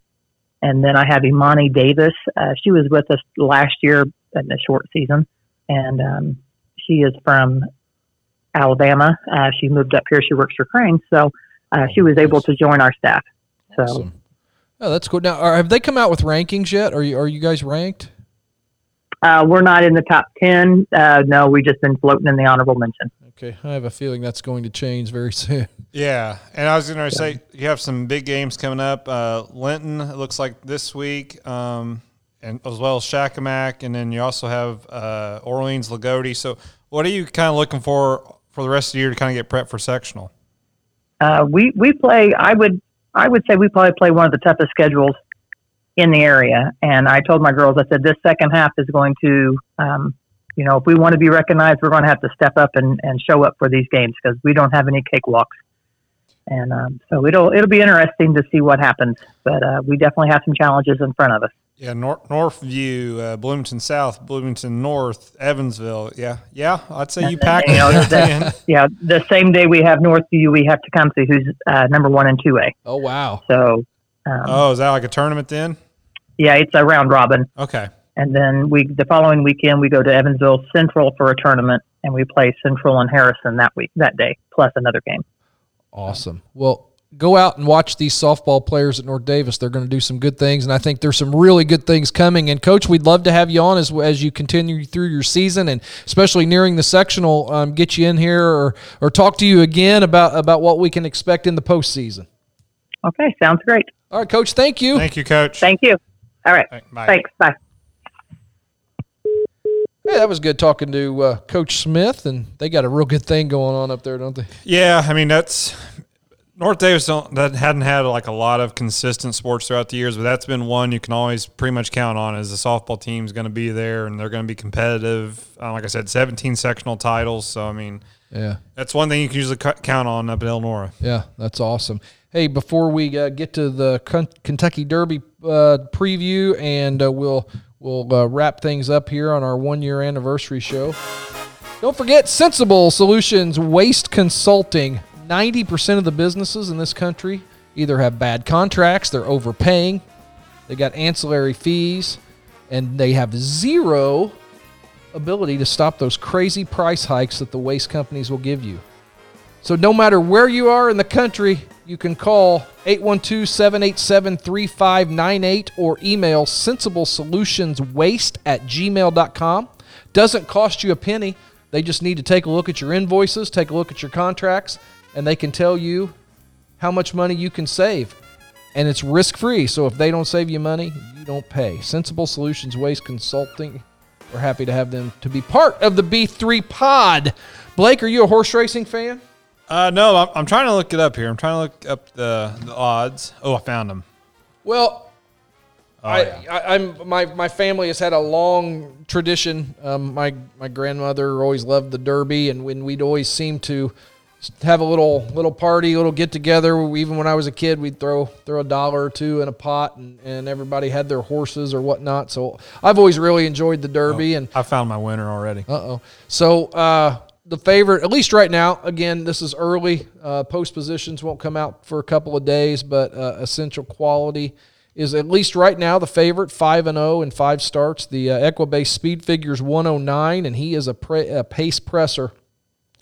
And then I have Imani Davis. Uh, she was with us last year in the short season, and um, she is from Alabama. Uh, she moved up here. She works for Crane, so uh, she was able to join our staff. So. Awesome. Oh, that's cool. Now, are, have they come out with rankings yet? Are you are you guys ranked? Uh, we're not in the top 10. Uh, no, we've just been floating in the honorable mention. Okay, I have a feeling that's going to change very soon. Yeah, and I was going to say you have some big games coming up. Uh, Linton, it looks like this week, um, and as well as Shakamak, and then you also have uh, Orleans Loogootee. So, what are you kind of looking for for the rest of the year to kind of get prepped for sectional? Uh, we, we play, I would, I would say we probably play one of the toughest schedules in the area. And I told my girls, I said, this second half is going to, um, you know, if we want to be recognized, we're going to have to step up and, and show up for these games because we don't have any cakewalks. And um, so it'll it'll be interesting to see what happens, but uh, we definitely have some challenges in front of us. Yeah, Nor- Northview, uh, Bloomington South, Bloomington North, Evansville. Yeah, yeah, I'd say you packed You know, it that- in. Yeah, the same day we have Northview, we have Tecumseh, who's uh, number one and two A. Oh wow. So um, Oh, is that like a tournament then? yeah, it's a round robin. Okay. And then we the following weekend we go to Evansville Central for a tournament, and we play Central and Harrison that week that day, plus another game. Awesome. Well, go out and watch these softball players at North Daviess. They're going to do some good things, and I think there's some really good things coming. And coach, we'd love to have you on as as you continue through your season, and especially nearing the sectional. Um, get you in here or or talk to you again about about what we can expect in the postseason. Okay, sounds great. All right, coach. Thank you. Thank you, Coach. Thank you. All right, Bye. thanks. Bye. Hey, that was good talking to uh, Coach Smith, and they got a real good thing going on up there, don't they? Yeah, I mean that's North Daviess don't, that hadn't had like a lot of consistent sports throughout the years, but that's been one you can always pretty much count on. Is the softball team's going to be there and they're going to be competitive. Uh, like I said, 17 sectional titles. So I mean, Yeah. that's one thing you can usually count on up at Elnora. Yeah, that's awesome. Hey, before we uh, get to the Ken- Kentucky Derby uh, preview, and uh, we'll we'll uh, wrap things up here on our one year anniversary show. Don't forget Sensible Solutions Waste Consulting. Ninety percent of the businesses in this country either have bad contracts, they're overpaying, they got ancillary fees, and they have zero ability to stop those crazy price hikes that the waste companies will give you. So no matter where you are in the country, you can call 812-787-3598 or email sensiblesolutionswaste at gmail.com. Doesn't cost you a penny. They just need to take a look at your invoices, take a look at your contracts, and they can tell you how much money you can save. And it's risk free. So if they don't save you money, you don't pay. Sensible Solutions Waste Consulting. We're happy to have them to be part of the B3 pod. Blake, are you a horse racing fan? Uh, no, I'm, I'm trying to look it up here. I'm trying to look up the, the odds. Oh, I found them. Well, Oh, I, yeah. I, I'm my my family has had a long tradition. Um, my my grandmother always loved the Derby, and when we'd always seem to have a little little party, little get together. Even when I was a kid, we'd throw throw a dollar or two in a pot, and, and everybody had their horses or whatnot. So I've always really enjoyed the Derby, and I found my winner already. uh oh. So uh, the favorite, at least right now, again, this is early. Uh, post positions won't come out for a couple of days, but uh, essential quality is at least right now the favorite, five and zero in five starts. The uh, Equibase speed figures one hundred nine, and he is a, pre- a pace presser.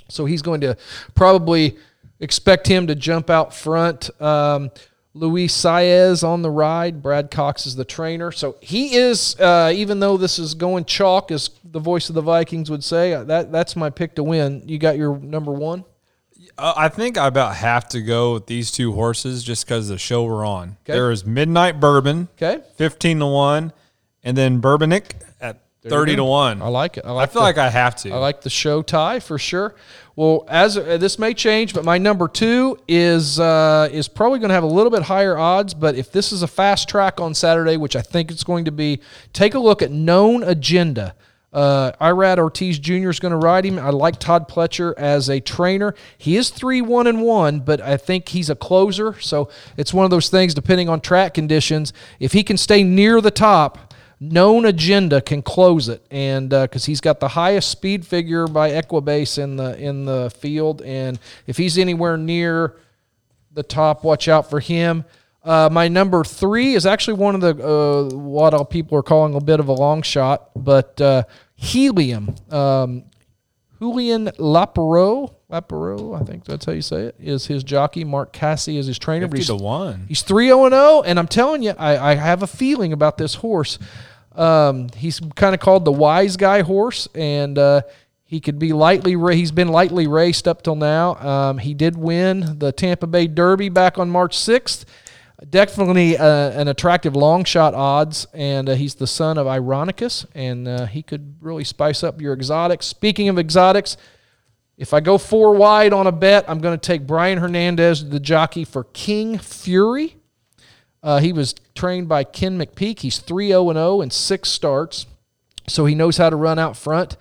So he's going to probably expect him to jump out front. Um, Luis Saez on the ride. Brad Cox is the trainer. So he is, uh, even though this is going chalk, as the voice of the Vikings would say, uh, that that's my pick to win. You got your number one? Uh, I think I about have to go with these two horses just because the show we're on. Okay. There is Midnight Bourbon, Okay. 15 to 1, and then Bourbonic 30 to 1. I like it. I I feel the- like I have to. I like the show tie for sure. Well, as uh, this may change, but my number two is uh, is probably going to have a little bit higher odds. But if this is a fast track on Saturday, which I think it's going to be, take a look at known agenda. Uh, Irad Ortiz Jr. is going to ride him. I like Todd Pletcher as a trainer. He is three one and one, but I think he's a closer. So it's one of those things. Depending on track conditions, if he can stay near the top, known agenda can close it and because he's got the highest speed figure by equibase in the in the field and if he's anywhere near the top watch out for him. Uh, my number three is actually one of the uh, what people are calling a bit of a long shot but uh, helium. Um, Julien Leparoux, Laparo, I think that's how you say it, is his jockey. Mark Casse is his trainer. but 50 he's- to 1. He's 3 0 0, and I'm telling you, I, I have a feeling about this horse. Um, he's kind of called the wise guy horse, and uh, he could be lightly. Ra- he's been lightly raced up till now. Um, he did win the Tampa Bay Derby back on March 6th. Definitely uh, an attractive long shot odds, and uh, he's the son of Ironicus, and uh, he could really spice up your exotics. Speaking of exotics, if I go four wide on a bet, I'm going to take Brian Hernandez, the jockey for King Fury. Uh, he was trained by Ken McPeek. He's 3 0 0 in six starts, so he knows how to run out front.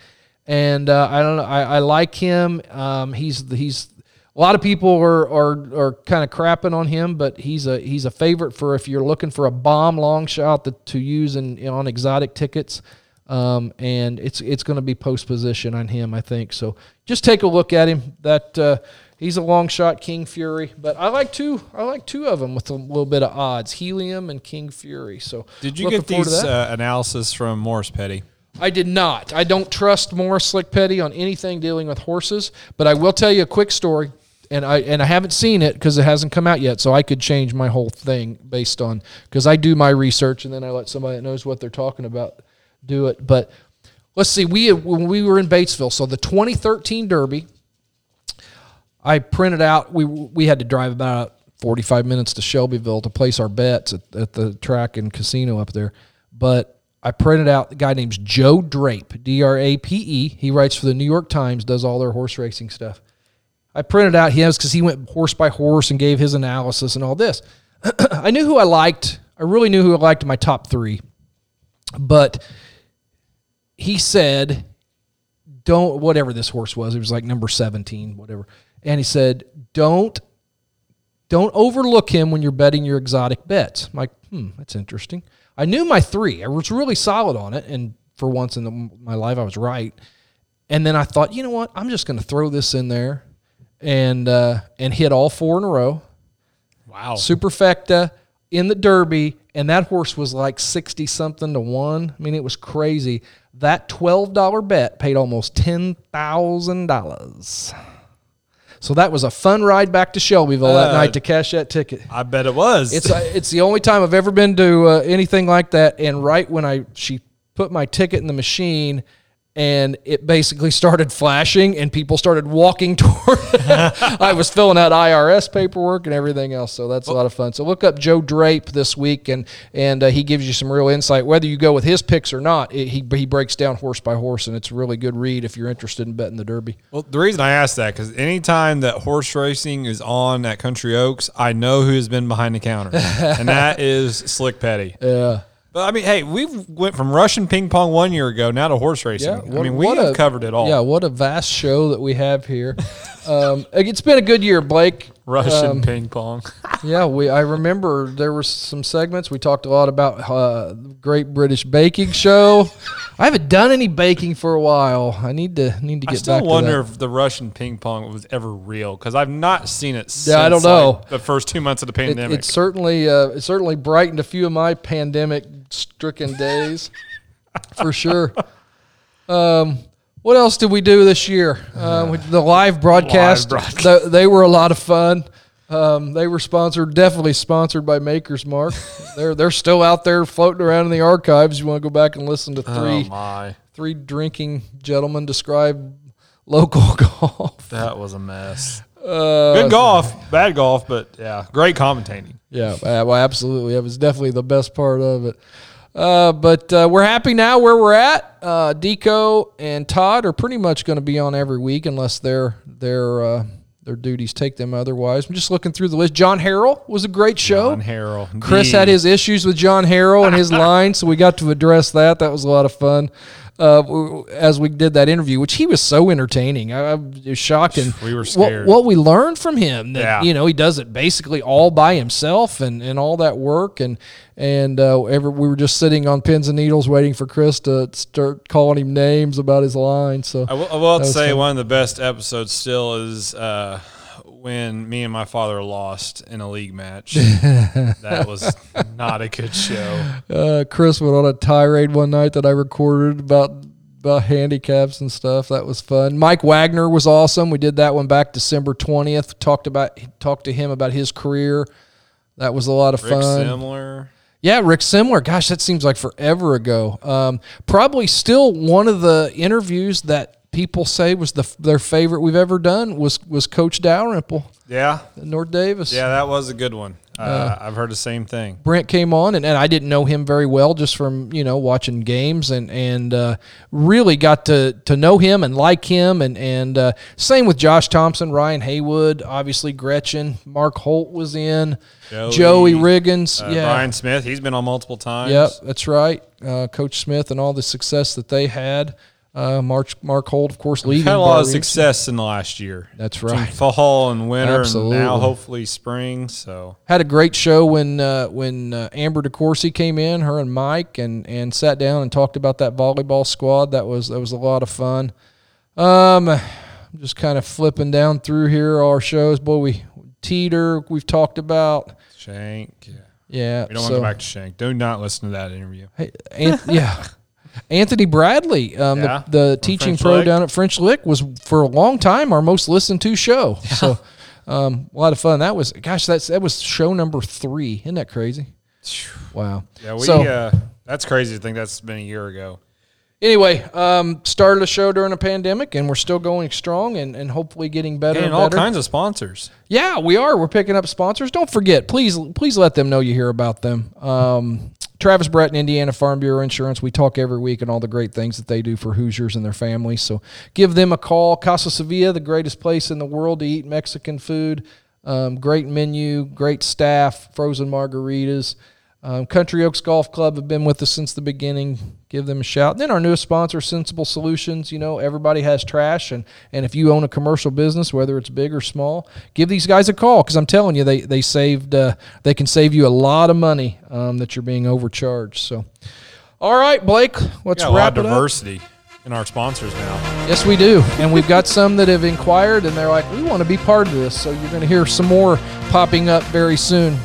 And uh, I don't know. I, I like him. Um, he's he's a lot of people are are, are kind of crapping on him, but he's a he's a favorite for if you're looking for a bomb long shot that, to use in on exotic tickets. Um, and it's it's going to be post position on him, I think. So just take a look at him. That uh, he's a long shot, King Fury. But I like two. I like two of them with a little bit of odds: Helium and King Fury. So Did you get these uh, analysis from Morris Petty? I did not. I don't trust Morris Slick Petty on anything dealing with horses, but I will tell you a quick story. And I and I haven't seen it because it hasn't come out yet, so I could change my whole thing based on because I do my research and then I let somebody that knows what they're talking about do it. But let's see, we when we were in Batesville, so the 2013 Derby, I printed out. We we had to drive about 45 minutes to Shelbyville to place our bets at, at the track and casino up there. But I printed out the guy named Joe Drape, D R A P E. He writes for the New York Times, does all their horse racing stuff. I printed out his because he went horse by horse and gave his analysis and all this. I knew who I liked. I really knew who I liked in my top three, but he said, "Don't whatever this horse was. It was like number seventeen, whatever." And he said, "Don't." Don't overlook him when you're betting your exotic bets. I'm like, hmm, that's interesting. I knew my three. I was really solid on it, and for once in the, my life, I was right. And then I thought, you know what? I'm just going to throw this in there, and uh, and hit all four in a row. Wow. Superfecta in the Derby, and that horse was like sixty something to one. I mean, it was crazy. That twelve dollar bet paid almost ten thousand dollars. So that was a fun ride back to Shelbyville that Uh, night to cash that ticket. I bet it was. It's uh, it's the only time I've ever been to uh, anything like that. And right when I she put my ticket in the machine, and it basically started flashing, and people started walking toward. I was filling out IRS paperwork and everything else, so that's a lot of fun. So look up Joe Drape this week, and and uh, he gives you some real insight. Whether you go with his picks or not, it, he he breaks down horse by horse, and it's a really good read if you're interested in betting the Derby. Well, the reason I asked that because anytime that horse racing is on at Country Oaks, I know who's been behind the counter, and that is Slick Petty. Yeah. But I mean, hey, we went from Russian ping pong one year ago now to horse racing. Yeah, I mean, we have covered it all. Yeah, what a vast show that we have here. um, it's been a good year, Blake. Russian Um, ping pong. yeah, we. I remember there were some segments we talked a lot about uh, Great British Baking Show. I haven't done any baking for a while. I need to need to I get still back wonder to that. I still wonder if the Russian ping pong was ever real because I've not seen it. Since, Yeah, I don't know. like, the first two months of the It, pandemic. it certainly uh, it certainly brightened a few of my pandemic stricken days, for sure. Um, what else did we do this year? Uh, the live broadcast. broadcast. th- they were a lot of fun. Um, they were sponsored, definitely sponsored by Maker's Mark. they're they're still out there floating around in the archives. You want to go back and listen to oh three drinking gentlemen describe local golf. that was a mess. Uh, Good golf, bad golf, but yeah, great commentating. Yeah, uh, well, absolutely. That was definitely the best part of it. Uh, but uh, we're happy now where we're at. Uh, Deco and Todd are pretty much going to be on every week unless their their uh, their duties take them otherwise. I'm just looking through the list. John Harrell was a great show. John Harrell. Chris The- had his issues with John Harrell and his line, so we got to address that. That was a lot of fun. Uh, as we did that interview, which he was so entertaining, I, I it was shocking. We were What- scared. What, we learned from him, that Yeah. you know, he does it basically all by himself, and, and all that work, and and uh, ever we were just sitting on pins and needles waiting for Chris to start calling him names about his line. So I will, I will say fun. one of the best episodes still is uh, when me and my father lost in a league match. that was not a good show. uh, Chris went on a tirade one night that I recorded about about handicaps and stuff. That was fun. Mike Wagner was awesome. We did that one back December twentieth. Talked about talked to him about his career. That was a lot of Rick fun. Simler. Yeah, Rick Simler. Gosh, that seems like forever ago. Um, probably still one of the interviews that people say was the their favorite we've ever done was was Coach Dalrymple, Yeah, North Daviess. yeah, that was a good one. Uh, I've heard the same thing. Brent came on, and, and I didn't know him very well just from you know watching games, and and uh, really got to to know him and like him, and and uh, same with Josh Thompson, Ryan Haywood, obviously Gretchen, Mark Holt was in, Joey, Joey, Riggins, Uh, yeah, Brian Smith, he's been on multiple times. Yep, that's right. Uh, Coach Smith and all the success that they had. Uh, Mark Mark Holt, of course, leading. Had a lot of success in the last year. That's right. Fall and winter, Absolutely. and now hopefully spring. So Had a great show when uh, when uh, Amber DeCourcy came in, her and Mike, and and sat down and talked about that volleyball squad. That was that was a lot of fun. Um, I'm just kind of flipping down through here our shows. Boy, we Teeter we've talked about. Shank, yeah. Yeah, We don't so- want to go back to Shank. Do not listen to that interview. Hey, An- yeah. Anthony Bradley, um, Yeah, the, the teaching French pro Lick. down at French Lick, was for a long time our most listened to show. So, um, a lot of fun. That was, gosh, that's that was show number three. Isn't that crazy? Wow. Yeah, we. So- uh, that's crazy to think that's been a year ago. Anyway, um, started a show during a pandemic, and we're still going strong, and, and hopefully getting better And and all better. kinds of sponsors. Yeah, we are. We're picking up sponsors. Don't forget, please, please let them know you hear about them. Um, Travis Brett and Indiana Farm Bureau Insurance. We talk every week and all the great things that they do for Hoosiers and their families. So give them a call. Casa Sevilla, the greatest place in the world to eat Mexican food. Um, great menu, great staff, frozen margaritas. Um, Country Oaks Golf Club have been with us since the beginning. Give them a shout. And then our newest sponsor, Sensible Solutions. You know, everybody has trash, and and if you own a commercial business, whether it's big or small, give these guys a call because I'm telling you, they they saved uh, they can save you a lot of money um, that you're being overcharged. So, all right, Blake, let's got a lot of it up. diversity in our sponsors now. Yes, we do. And we've got some that have inquired and they're like, we want to be part of this. So you're going to hear some more popping up very soon.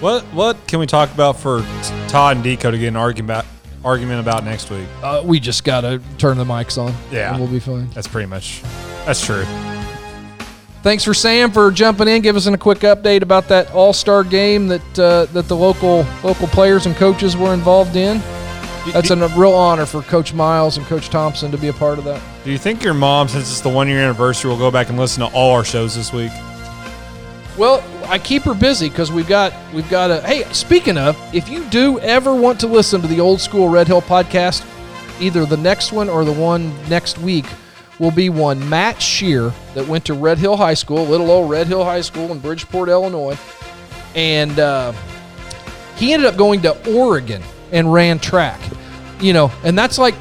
What what can we talk about for Todd and Deco to get an argument about, argument about next week? Uh, we just got to turn the mics on. Yeah. And we'll be fine. That's pretty much that's true. Thanks for Sam for jumping in, give us a quick update about that All Star game that uh, that the local local players and coaches were involved in. That's a real honor for Coach Miles and Coach Thompson to be a part of that. do you think your mom, since it's the one year anniversary, will go back and listen to all our shows this week? Well, I keep her busy because we've got we've got a. Hey, speaking of, if you do ever want to listen to the old school Red Hill podcast, either the next one or the one next week will be one Matt Shear that went to Red Hill High School, little old Red Hill High School in Bridgeport, Illinois, and uh, he ended up going to Oregon and ran track. You know, and that's like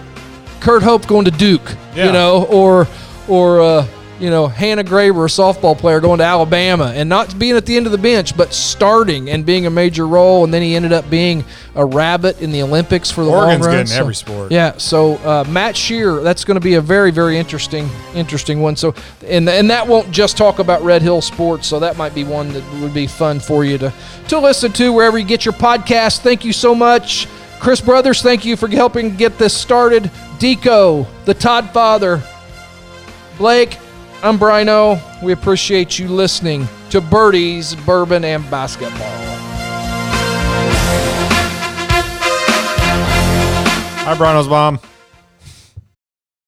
Kurt Hope going to Duke. Yeah. You know, or or uh, you know Hannah Graber, a softball player, going to Alabama and not being at the end of the bench, but starting and being a major role. And then he ended up being a rabbit in the Olympics for the Oregon's long good in every sport. Yeah. So uh, Matt Shear, that's going to be a very very interesting interesting one. So and and that won't just talk about Red Hill sports. So that might be one that would be fun for you to to listen to wherever you get your podcast. Thank you so much. Chris Brothers, thank you for helping get this started. Deco, the Todd Father, Blake, I'm Brino. We appreciate you listening to Birdies, Bourbon, and Basketball. Hi, Brino's mom.